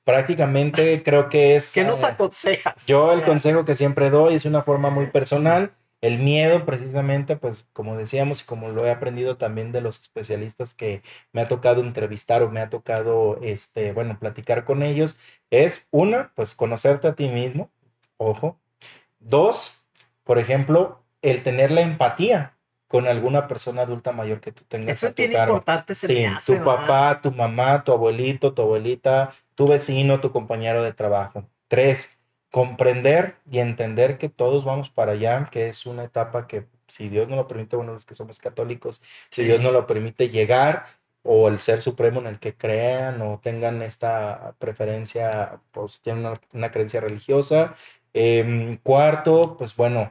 Prácticamente [laughs] creo que es... ¿Qué nos eh, aconsejas? Yo el consejo que siempre doy es una forma muy personal. El miedo, precisamente, pues como decíamos y como lo he aprendido también de los especialistas que me ha tocado entrevistar o me ha tocado, este, bueno, platicar con ellos, es una, pues conocerte a ti mismo, ojo. Dos, por ejemplo, el tener la empatía con alguna persona adulta mayor que tú tengas. Eso es bien importante. sí, tu papá, tu mamá, tu abuelito, tu abuelita, tu vecino, tu compañero de trabajo. Tres, comprender y entender que todos vamos para allá, que es una etapa que, si Dios no lo permite, bueno, los que somos católicos, si Dios no lo permite llegar, o el ser supremo en el que crean o tengan esta preferencia, pues tienen una, una creencia religiosa. Em, cuarto, pues bueno,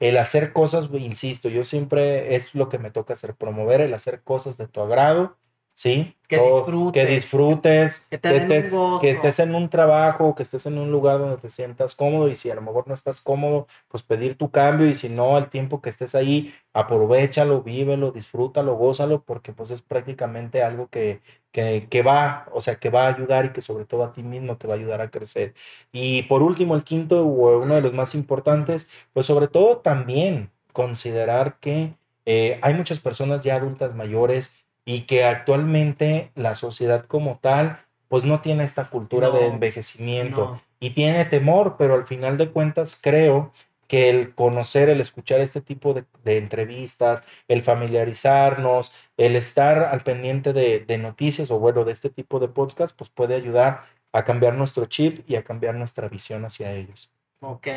el hacer cosas, insisto, yo siempre es lo que me toca hacer, promover el hacer cosas de tu agrado, ¿sí? Que disfrutes. Que disfrutes, que, estés, que estés en un trabajo, que estés en un lugar donde te sientas cómodo y si a lo mejor no estás cómodo, pues pedir tu cambio y si no, el tiempo que estés ahí, aprovechalo, vívelo, disfrútalo, gózalo, porque pues es prácticamente algo que, que, que va, o sea, que va a ayudar y que sobre todo a ti mismo te va a ayudar a crecer. Y por último, el quinto o uno de los más importantes, pues sobre todo también considerar que eh, hay muchas personas ya adultas mayores y que actualmente la sociedad como tal pues no tiene esta cultura de envejecimiento y tiene temor, pero al final de cuentas creo que el conocer, el escuchar este tipo de, entrevistas, el familiarizarnos, el estar al pendiente de, de, noticias o bueno, de este tipo de podcast, pues puede ayudar a cambiar nuestro chip y a cambiar nuestra visión hacia ellos. Ok.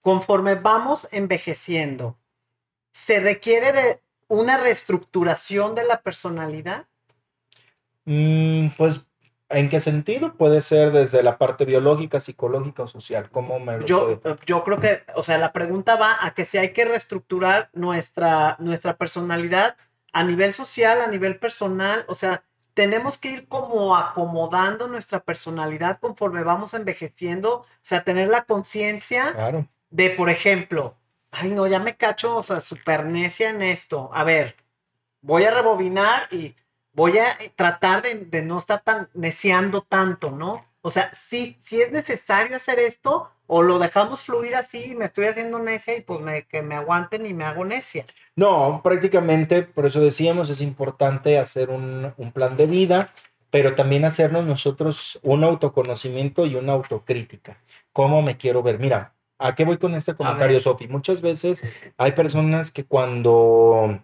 Conforme vamos envejeciendo, ¿se requiere de una reestructuración de la personalidad? Mm, pues, ¿en qué sentido? Puede ser desde la parte biológica, psicológica o social. ¿Cómo me yo, yo creo que, o sea, la pregunta va a que si hay que reestructurar nuestra, nuestra personalidad a nivel social, a nivel personal, o sea, tenemos que ir como acomodando nuestra personalidad conforme vamos envejeciendo, o sea, tener la conciencia de, por ejemplo, ay no, ya me cacho, o sea, súper necia en esto. A ver, voy a rebobinar y voy a tratar de, no estar tan neciando tanto, ¿no? O sea, si si es necesario hacer esto o lo dejamos fluir así, me estoy haciendo necia y pues me, que me aguanten y me hago necia. No, prácticamente, por eso decíamos, es importante hacer un, un plan de vida, pero también hacernos nosotros un autoconocimiento y una autocrítica. ¿Cómo me quiero ver? Mira, ¿a qué voy con este comentario, Sofi? Muchas veces hay personas que cuando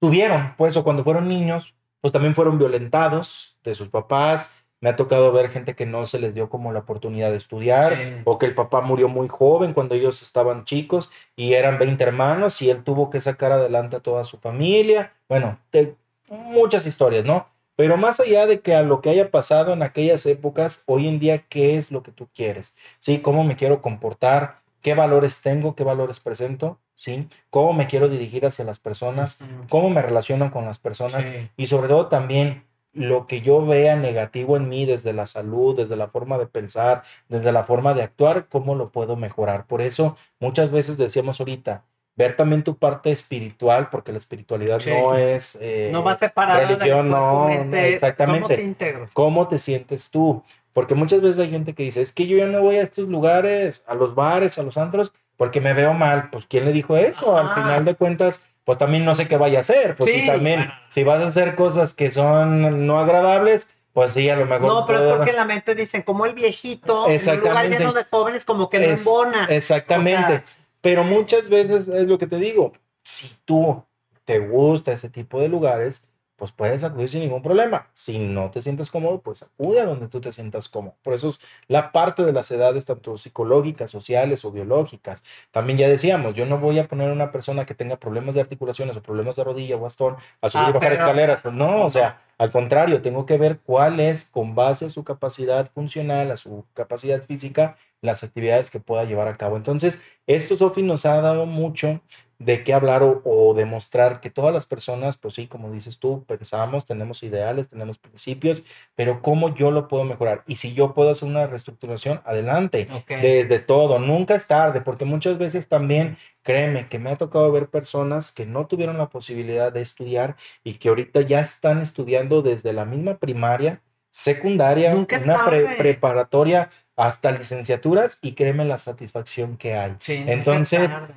tuvieron, pues, o cuando fueron niños, pues también fueron violentados de sus papás, me ha tocado ver gente que no se les dio como la oportunidad de estudiar Sí. o que el papá murió muy joven cuando ellos estaban chicos y eran 20 hermanos y él tuvo que sacar adelante a toda su familia. Bueno, te- muchas historias, ¿no? Pero más allá de que a lo que haya pasado en aquellas épocas, hoy en día, ¿qué es lo que tú quieres? ¿Sí? ¿Cómo me quiero comportar? ¿Qué valores tengo? ¿Qué valores presento? ¿Sí? ¿Cómo me quiero dirigir hacia las personas? ¿Cómo me relaciono con las personas? Sí. y sobre todo también lo que yo vea negativo en mí desde la salud, desde la forma de pensar, desde la forma de actuar, cómo lo puedo mejorar. Por eso muchas veces decíamos ahorita, ver también tu parte espiritual, porque la espiritualidad Sí. no es... eh, No va separada religión, no, mente, exactamente. Somos íntegros. ¿Cómo te sientes tú? Porque muchas veces hay gente que dice, es que yo ya no voy a estos lugares, a los bares, a los antros, porque me veo mal. Pues, ¿quién le dijo eso? Al Ajá. final de cuentas, pues también no sé qué vaya a hacer. Pues Sí, también, si vas a hacer cosas que son no agradables, pues sí, a lo mejor. No, pero es porque en la mente dicen, como el viejito, en un lugar lleno de jóvenes, como que no Es- embona. Exactamente. O sea- Pero muchas veces es lo que te digo, si tú te gusta ese tipo de lugares, pues puedes acudir sin ningún problema. Si no te sientes cómodo, pues acude a donde tú te sientas cómodo. Por eso es la parte de las edades, tanto psicológicas, sociales o biológicas. También ya decíamos, yo no voy a poner a una persona que tenga problemas de articulaciones o problemas de rodilla o bastón a subir Ah, y bajar pero- escaleras. Pues no, o sea, al contrario, tengo que ver cuál es, con base a su capacidad funcional, a su capacidad física, las actividades que pueda llevar a cabo. Entonces, esto, Sofi, nos ha dado mucho de qué hablar o, o demostrar que todas las personas, pues sí, como dices tú, pensamos, tenemos ideales, tenemos principios, pero cómo yo lo puedo mejorar. Y si yo puedo hacer una reestructuración, adelante, desde todo, nunca es tarde, porque muchas veces también, créeme, que me ha tocado ver personas que no tuvieron la posibilidad de estudiar y que ahorita ya están estudiando desde la misma primaria, secundaria, Nunca una pre- preparatoria hasta licenciaturas y créeme la satisfacción que hay. Sí, Entonces, tarde.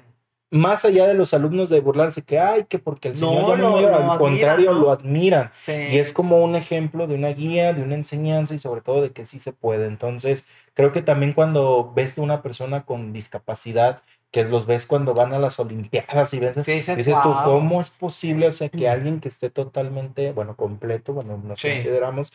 Más allá de los alumnos de burlarse que, ay, que porque el No, señor ya mayor", lo al contrario, ¿no? lo admiran. Sí. Y es como un ejemplo de una guía, de una enseñanza y sobre todo de que sí se puede. Entonces, creo que también cuando ves tú una persona con discapacidad, que los ves cuando van a las [laughs] Olimpiadas y ves, Sí, dices, dices tú. ¿cómo es posible? O sea, que Mm. alguien que esté totalmente, bueno, completo, bueno, nos Sí. consideramos,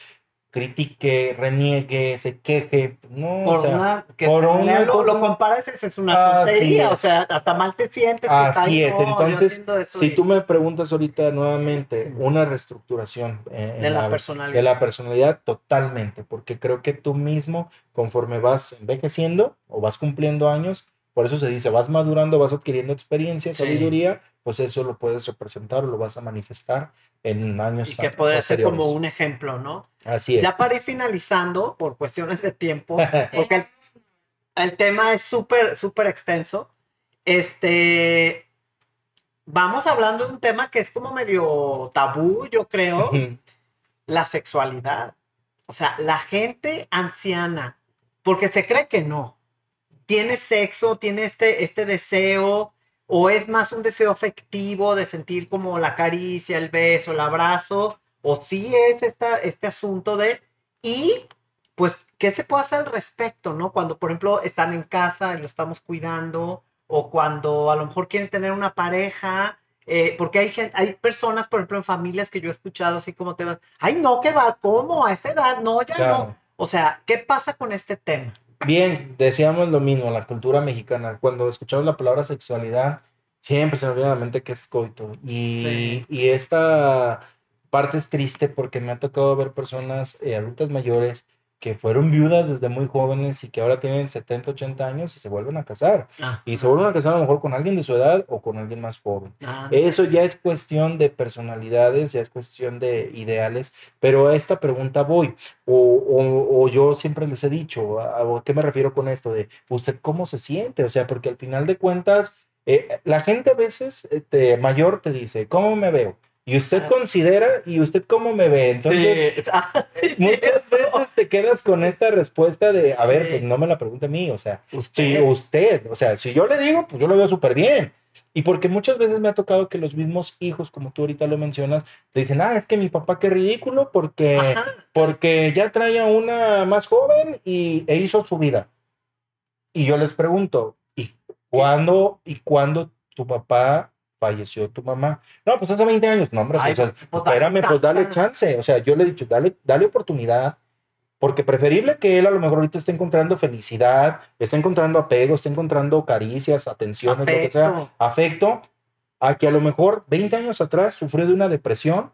critique, reniegue, se queje, no, por o sea, una que por lea lo, lo comparas es, una tontería, es. o sea, hasta mal te sientes. Así es, entonces, si y- tú me preguntas ahorita nuevamente una reestructuración en- en de la la- personalidad. de la personalidad totalmente, porque creo que tú mismo, conforme vas envejeciendo o vas cumpliendo años, por eso se dice, vas madurando, vas adquiriendo experiencia, Sí. sabiduría, pues eso lo puedes representar o lo vas a manifestar en años y que podría ser como un ejemplo, ¿no? Así es. Ya para ir finalizando, por cuestiones de tiempo, [laughs] porque el, el tema es súper, súper extenso. Este, vamos hablando de un tema que es como medio tabú, yo creo, la sexualidad. O sea, la gente anciana, porque se cree que no, tiene sexo, tiene este, este deseo, o es más un deseo afectivo de sentir como la caricia, el beso, el abrazo, o sí es esta, este asunto de, y pues, ¿qué se puede hacer al respecto, no? Cuando, por ejemplo, están en casa y lo estamos cuidando, o cuando a lo mejor quieren tener una pareja, eh, porque hay gente, hay personas, por ejemplo, en familias que yo he escuchado así como te van, ay, no, que va, ¿cómo? A esta edad, no, ya Claro. no. O sea, ¿qué pasa con este tema? Bien, decíamos lo mismo, la cultura mexicana. Cuando escuchamos la palabra sexualidad, siempre se nos viene a la mente que es coito. Y, Sí. y esta parte es triste porque me ha tocado ver personas eh, adultas mayores que fueron viudas desde muy jóvenes y que ahora tienen 70, 80 años y se vuelven a casar. Y se vuelven a casar a lo mejor con alguien de su edad o con alguien más joven. Ah, Eso ya es cuestión de personalidades, ya es cuestión de ideales, pero a esta pregunta voy, o, o- o yo siempre les he dicho, ¿a, a qué me refiero con esto? De usted cómo se siente, o sea, porque al final de cuentas, eh, la gente a veces eh, te- mayor te dice, ¿cómo me veo? Y usted considera y usted cómo me ve. Entonces, [laughs] Ah, sí, muchas [laughs] veces te quedas con esta respuesta de, a ver, Sí. pues no me la pregunte a mí, o sea, Usted. si usted, o sea, si yo le digo, pues yo lo veo súper bien. Y porque muchas veces me ha tocado que los mismos hijos, como tú ahorita lo mencionas, te dicen, ah, es que mi papá qué ridículo porque, Ajá. porque ya traía una más joven y, e hizo su vida. Y yo les pregunto, ¿y cuándo, y cuándo tu papá falleció tu mamá? No, pues hace 20 años. No, hombre, Ay, pues, pues, dale espérame, pues dale chance. O sea, yo le he dicho, dale, dale oportunidad. Porque preferible que él a lo mejor ahorita esté encontrando felicidad, esté encontrando apego, esté encontrando caricias, atenciones, lo que sea, Afecto. afecto, a que a lo mejor 20 años atrás sufrió de una depresión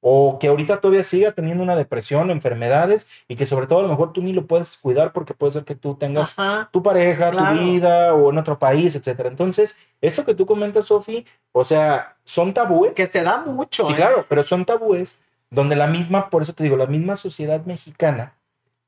o que ahorita todavía siga teniendo una depresión, enfermedades y que sobre todo a lo mejor tú ni lo puedes cuidar porque puede ser que tú tengas Ajá. tu pareja, Claro. tu vida o en otro país, etcétera. Entonces, esto que tú comentas, Sofi, o sea, son tabúes. Que se da mucho. Sí, ¿eh? claro, pero son tabúes donde la misma, por eso te digo, la misma sociedad mexicana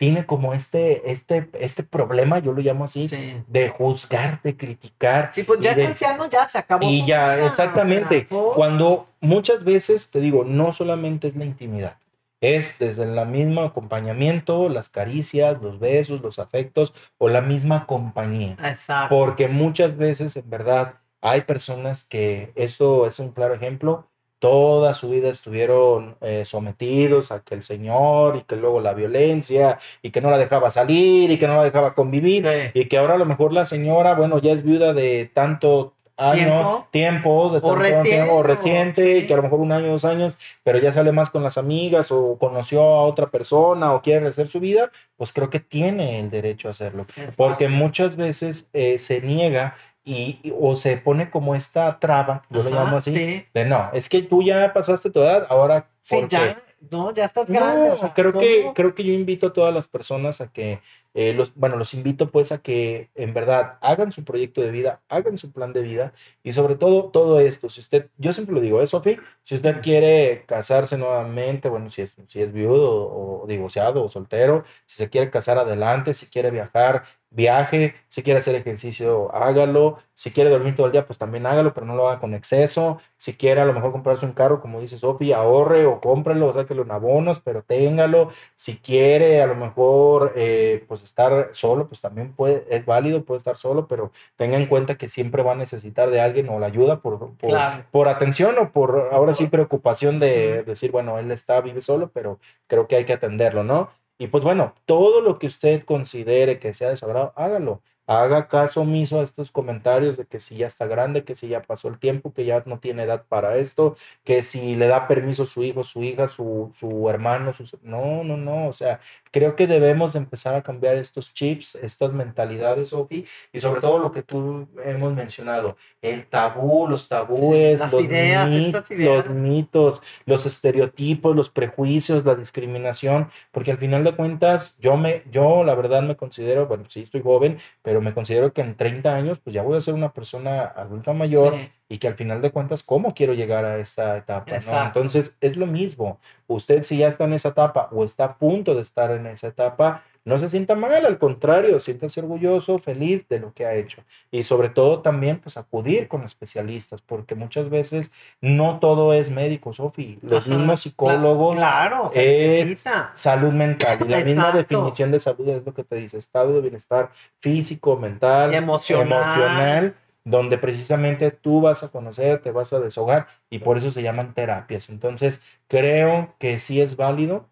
tiene como este, este, este problema, yo lo llamo así, Sí. de juzgar, de criticar. Sí, pues ya de- es anciano, ya se acabó. y ya, exactamente. Cuando muchas veces, te digo, no solamente es la intimidad, es desde el mismo acompañamiento, las caricias, los besos, los afectos o la misma compañía. Exacto. Porque muchas veces, en verdad, hay personas que, esto es un claro ejemplo, toda su vida estuvieron eh, sometidos a que el Señor y que luego la violencia y que no la dejaba salir y que no la dejaba convivir Sí. y que ahora a lo mejor la señora, bueno, ya es viuda de tanto año, tiempo, de tanto reciente, tiempo, o- reciente, sí. que a lo mejor un año, dos años, pero ya sale más con las amigas o conoció a otra persona o quiere hacer su vida, pues creo que tiene el derecho a hacerlo. Es Porque muchas veces eh, se niega y, y- o se pone como esta traba, yo lo Ajá, llamo así, Sí, de no, es que tú ya pasaste tu edad, ahora sí ya. No, ya estás grande. No, o sea, creo que creo que yo invito a todas las personas a que eh, los bueno los invito pues a que en verdad hagan su proyecto de vida, hagan su plan de vida y sobre todo todo esto. Si usted, yo siempre lo digo, ¿eh, Sofi? Si usted quiere casarse nuevamente, bueno, si es si es viudo o, divorciado o soltero, si se quiere casar adelante, si quiere viajar, viaje, si quiere hacer ejercicio, hágalo, si quiere dormir todo el día, pues también hágalo, pero no lo haga con exceso, si quiere a lo mejor comprarse un carro, como dice Sofi, ahorre o cómprelo, o sáquelo en abonos, pero téngalo, si quiere a lo mejor eh, pues estar solo, pues también puede, es válido, puede estar solo, pero tenga en cuenta que siempre va a necesitar de alguien o la ayuda por, por, Claro. por atención o por ahora sí preocupación de decir, bueno, él está, vive solo, pero creo que hay que atenderlo, ¿no? Y pues bueno, todo lo que usted considere que sea de su agrado, hágalo. Haga caso omiso a estos comentarios de que si ya está grande, que si ya pasó el tiempo, que ya no tiene edad para esto, que si le da permiso su hijo, su hija, su, su hermano, sus... No, no, no. O sea, creo que debemos de empezar a cambiar estos chips, estas mentalidades, Sofi, y sobre todo lo que tú hemos mencionado, el tabú, los tabúes, las los, ideas, mit- estas ideas. los mitos, los estereotipos, los prejuicios, la discriminación, porque al final de cuentas yo me, yo la verdad me considero, bueno, sí estoy joven, pero me considero que en 30 años pues ya voy a ser una persona adulta mayor Sí. y que al final de cuentas, ¿cómo quiero llegar a esa etapa? ¿no? Entonces es lo mismo, usted si ya está en esa etapa o está a punto de estar en esa etapa, no se sienta mal, al contrario, siéntase orgulloso, feliz de lo que ha hecho. Y sobre todo también, pues acudir con especialistas, porque muchas veces no todo es médico, Sofi. Los Ajá, mismos psicólogos, Claro, se salud mental. Y la misma definición de salud es lo que te dice, estado de bienestar físico, mental, Emocional. emocional, donde precisamente tú vas a conocer, te vas a deshogar y por eso se llaman terapias. Entonces, creo que sí es válido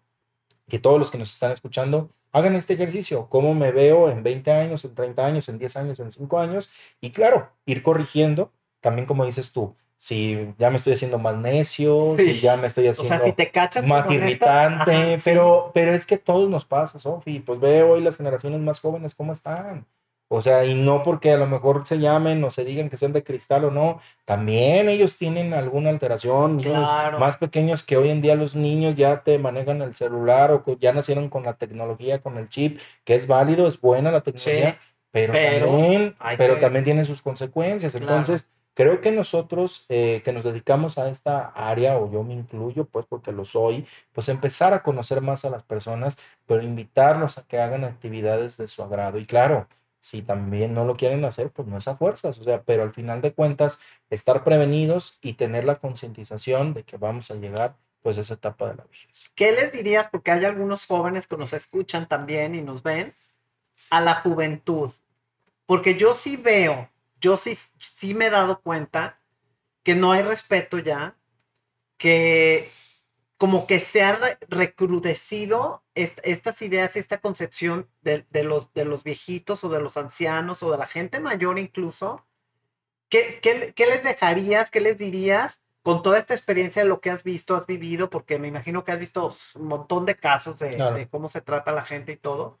que todos los que nos están escuchando hagan este ejercicio, cómo me veo en 20 años, en 30 años, en 10 años, en 5 años, y claro, ir corrigiendo, también como dices tú, si ya me estoy haciendo más necio, si ya me estoy O haciendo sea, si te cachas más irritante, Ajá, sí. pero, pero es que todos nos pasa, Sofi, pues ve hoy las generaciones más jóvenes cómo están. O sea, y no porque a lo mejor se llamen o se digan que sean de cristal o no, también ellos tienen alguna alteración, Claro. más pequeños que hoy en día los niños ya te manejan el celular o ya nacieron con la tecnología, con el chip, que es válido, es buena la tecnología, pero, pero también, pero que- también tiene sus consecuencias. Claro. Entonces, creo que nosotros eh, que nos dedicamos a esta área, o yo me incluyo, pues porque lo soy, pues empezar a conocer más a las personas, pero invitarlos a que hagan actividades de su agrado. Y claro, Si también no lo quieren hacer, pues no es a fuerzas, o sea, pero al final de cuentas, estar prevenidos y tener la concientización de que vamos a llegar pues a esa etapa de la vejez. ¿Qué les dirías? Porque hay algunos jóvenes que nos escuchan también y nos ven a la juventud. Porque yo sí veo, yo sí, sí me he dado cuenta que no hay respeto ya, que como que se ha recrudecido estas ideas, esta concepción de, los, de los viejitos o de los ancianos o de la gente mayor incluso. ¿Qué, qué, les dejarías, qué les dirías con toda esta experiencia de lo que has visto, has vivido? Porque me imagino que has visto un montón de casos de, de cómo se trata la gente y todo.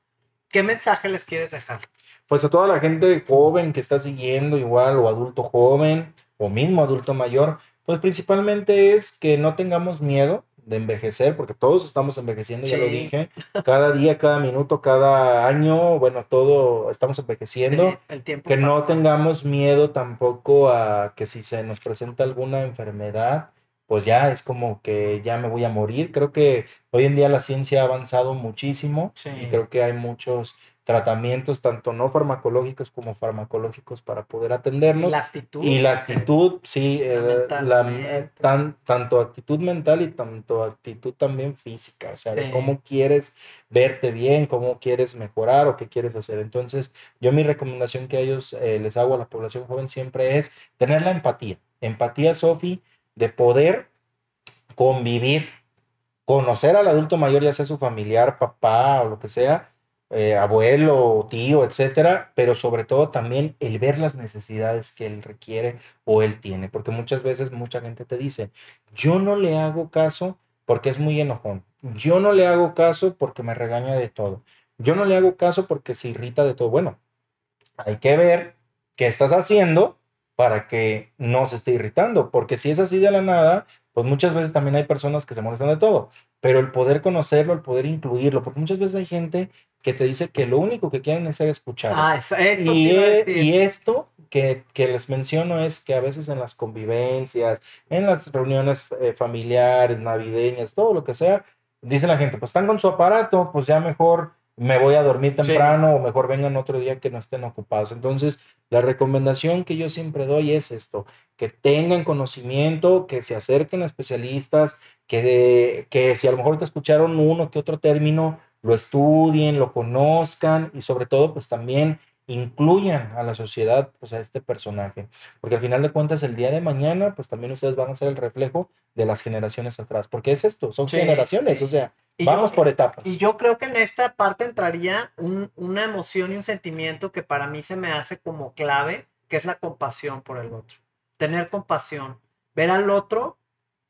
¿Qué mensaje les quieres dejar? Pues a toda la gente joven que está siguiendo igual o adulto joven o mismo adulto mayor, pues principalmente es que no tengamos miedo de envejecer, porque todos estamos envejeciendo, ya lo dije, cada día, cada minuto, cada año, bueno, todo estamos envejeciendo, el tiempo que no tengamos miedo tampoco a que si se nos presenta alguna enfermedad, pues ya es como que ya me voy a morir. Creo que hoy en día la ciencia ha avanzado muchísimo y creo que hay muchos tratamientos tanto no farmacológicos como farmacológicos para poder atendernos. Y la actitud. Y la actitud, sí, eh, la, tan, tanto actitud mental y tanto actitud también física, o sea, de cómo quieres verte bien, cómo quieres mejorar o qué quieres hacer. Entonces, yo mi recomendación que a ellos eh, les hago a la población joven siempre es tener la empatía. Empatía, Sofi, de poder convivir, conocer al adulto mayor, ya sea su familiar, papá o lo que sea, eh, abuelo, tío, etcétera, pero sobre todo también el ver las necesidades que él requiere o él tiene, porque muchas veces mucha gente te dice, yo no le hago caso porque es muy enojón, yo no le hago caso porque me regaña de todo, yo no le hago caso porque se irrita de todo. Bueno, hay que ver qué estás haciendo para que no se esté irritando, porque si es así de la nada, pues muchas veces también hay personas que se molestan de todo, pero el poder conocerlo, el poder incluirlo, porque muchas veces hay gente que te dice que lo único que quieren es ser escuchados. Ah, y, y, esto que, que, les menciono es que a veces en las convivencias, en las reuniones eh, familiares, navideñas, todo lo que sea, dice la gente, pues están con su aparato, pues ya mejor me voy a dormir temprano o mejor vengan otro día que no estén ocupados. Entonces, la recomendación que yo siempre doy es esto, que tengan conocimiento, que se acerquen a especialistas, que, que si a lo mejor te escucharon uno que otro término, lo estudien, lo conozcan y sobre todo pues también incluyan a la sociedad, pues a este personaje, porque al final de cuentas el día de mañana, pues también ustedes van a ser el reflejo de las generaciones atrás, porque es esto, son generaciones, o sea, vamos por etapas. Y yo creo que en esta parte entraría una emoción y un sentimiento que para mí se me hace como clave, que es la compasión por el otro, tener compasión, ver al otro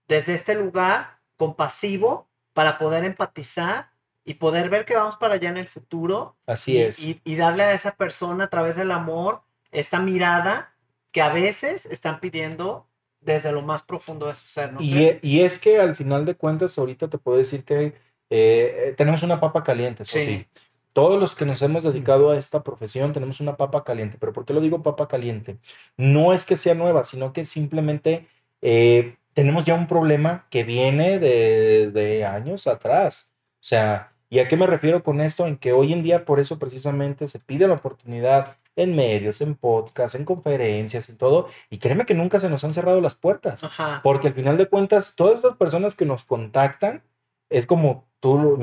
desde este lugar compasivo para poder empatizar y poder ver que vamos para allá en el futuro. Así es. Y, darle a esa persona a través del amor esta mirada que a veces están pidiendo desde lo más profundo de su ser. ¿no y, y, es que al final de cuentas, ahorita te puedo decir que eh, tenemos una papa caliente, Sí. Todos los que nos hemos dedicado a esta profesión tenemos una papa caliente. Pero ¿por qué lo digo papa caliente? No es que sea nueva, sino que simplemente eh, tenemos ya un problema que viene desde años atrás. O sea, ¿Y a qué me refiero con esto? En que hoy en día por eso precisamente se pide la oportunidad en medios, en podcasts, en conferencias y todo. Y créeme que nunca se nos han cerrado las puertas. Porque al final de cuentas, todas las personas que nos contactan, es como tú,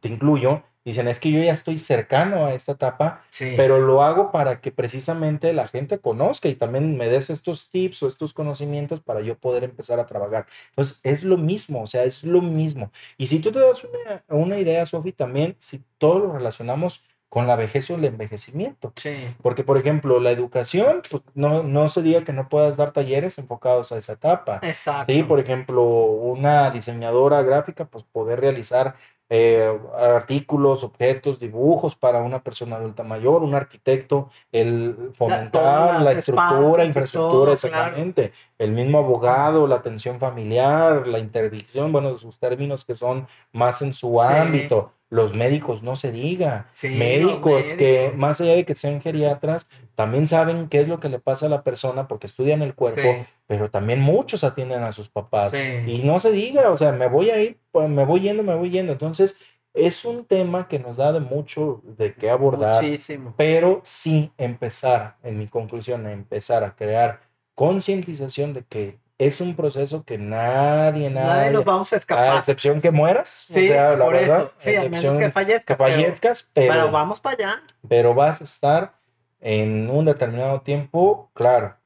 te incluyo, dicen, es que yo ya estoy cercano a esta etapa, pero lo hago para que precisamente la gente conozca y también me des estos tips o estos conocimientos para yo poder empezar a trabajar. Entonces, es lo mismo, o sea, es lo mismo. Y si tú te das una, una idea, Sofi, también, si todo lo relacionamos con la vejez o el envejecimiento. Porque, por ejemplo, la educación, pues, no, no se diga que no puedas dar talleres enfocados a esa etapa. Exacto. Sí, por ejemplo, una diseñadora gráfica, pues poder realizar eh, artículos, objetos, dibujos para una persona adulta mayor, un arquitecto, el fomentar la, estructura, infraestructura, exactamente, el mismo abogado, la atención familiar, la interdicción, bueno, sus términos que son más en su ámbito los médicos, no se diga. médicos, que más allá de que sean geriatras, también saben qué es lo que le pasa a la persona porque estudian el cuerpo, pero también muchos atienden a sus papás. Y no se diga, o sea, me voy a ir, pues me voy yendo, me voy yendo. Entonces, es un tema que nos da de mucho de qué abordar, Muchísimo. pero sí empezar, en mi conclusión, empezar a crear concientización de que es un proceso que nadie, nadie, Nadie nos vamos a a escapar. excepción que mueras, Sí, o sea, la por verdad, eso. Sí, a menos que fallezca. que pero- fallezcas, Pero, pero, vamos para allá. pero vas a estar en un determinado tiempo, claro,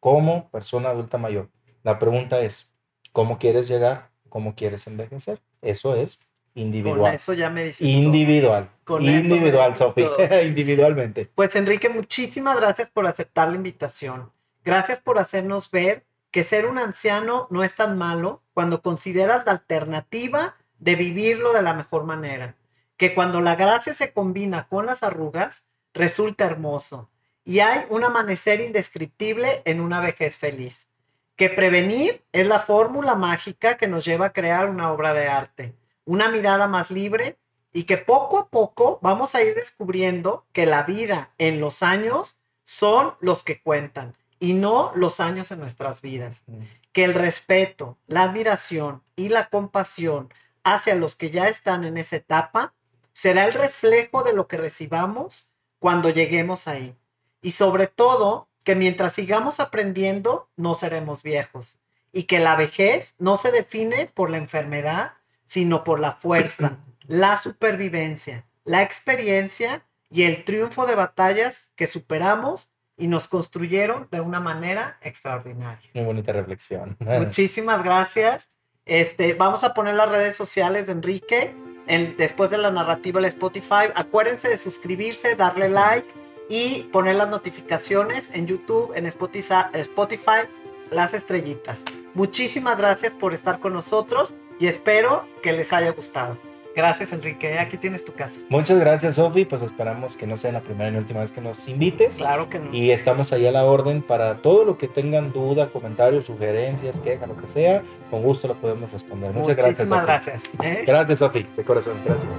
como persona adulta mayor. La pregunta es, ¿cómo quieres llegar? ¿Cómo quieres envejecer? Eso es Con individual. eso ya me dices. todo. Individual. Con eso me individual, todo. [laughs] Individualmente. Pues Enrique, muchísimas gracias por aceptar la invitación. Gracias por hacernos ver que ser un anciano no es tan malo cuando consideras la alternativa de vivirlo de la mejor manera. Que cuando la gracia se combina con las arrugas, resulta hermoso. Y hay un amanecer indescriptible en una vejez feliz. Que prevenir es la fórmula mágica que nos lleva a crear una obra de arte, una mirada más libre y que poco a poco vamos a ir descubriendo que la vida en los años son los que cuentan y no los años en nuestras vidas. Que el respeto, la admiración y la compasión hacia los que ya están en esa etapa será el reflejo de lo que recibamos cuando lleguemos ahí. Y sobre todo, que mientras sigamos aprendiendo, no seremos viejos. Y que la vejez no se define por la enfermedad, sino por la fuerza, [clears throat] la supervivencia, la experiencia y el triunfo de batallas que superamos y nos construyeron de una manera extraordinaria. Muy bonita reflexión. [laughs] Muchísimas gracias. Este, vamos a poner las redes sociales de Enrique en, después de la narrativa del Spotify. Acuérdense de suscribirse, darle like y poner las notificaciones en YouTube, en Spotify, Spotify las estrellitas. Muchísimas gracias por estar con nosotros y espero que les haya gustado. Gracias Enrique, aquí tienes tu casa. Muchas gracias, Sofi. Pues esperamos que no sea la primera ni última vez que nos invites. Claro que no. Y estamos ahí a la orden para todo lo que tengan duda, comentarios, sugerencias, queja, lo que sea. Con gusto lo podemos responder. Muchas gracias. Muchísimas gracias. ¿eh? Gracias, Sofi, de corazón. Gracias.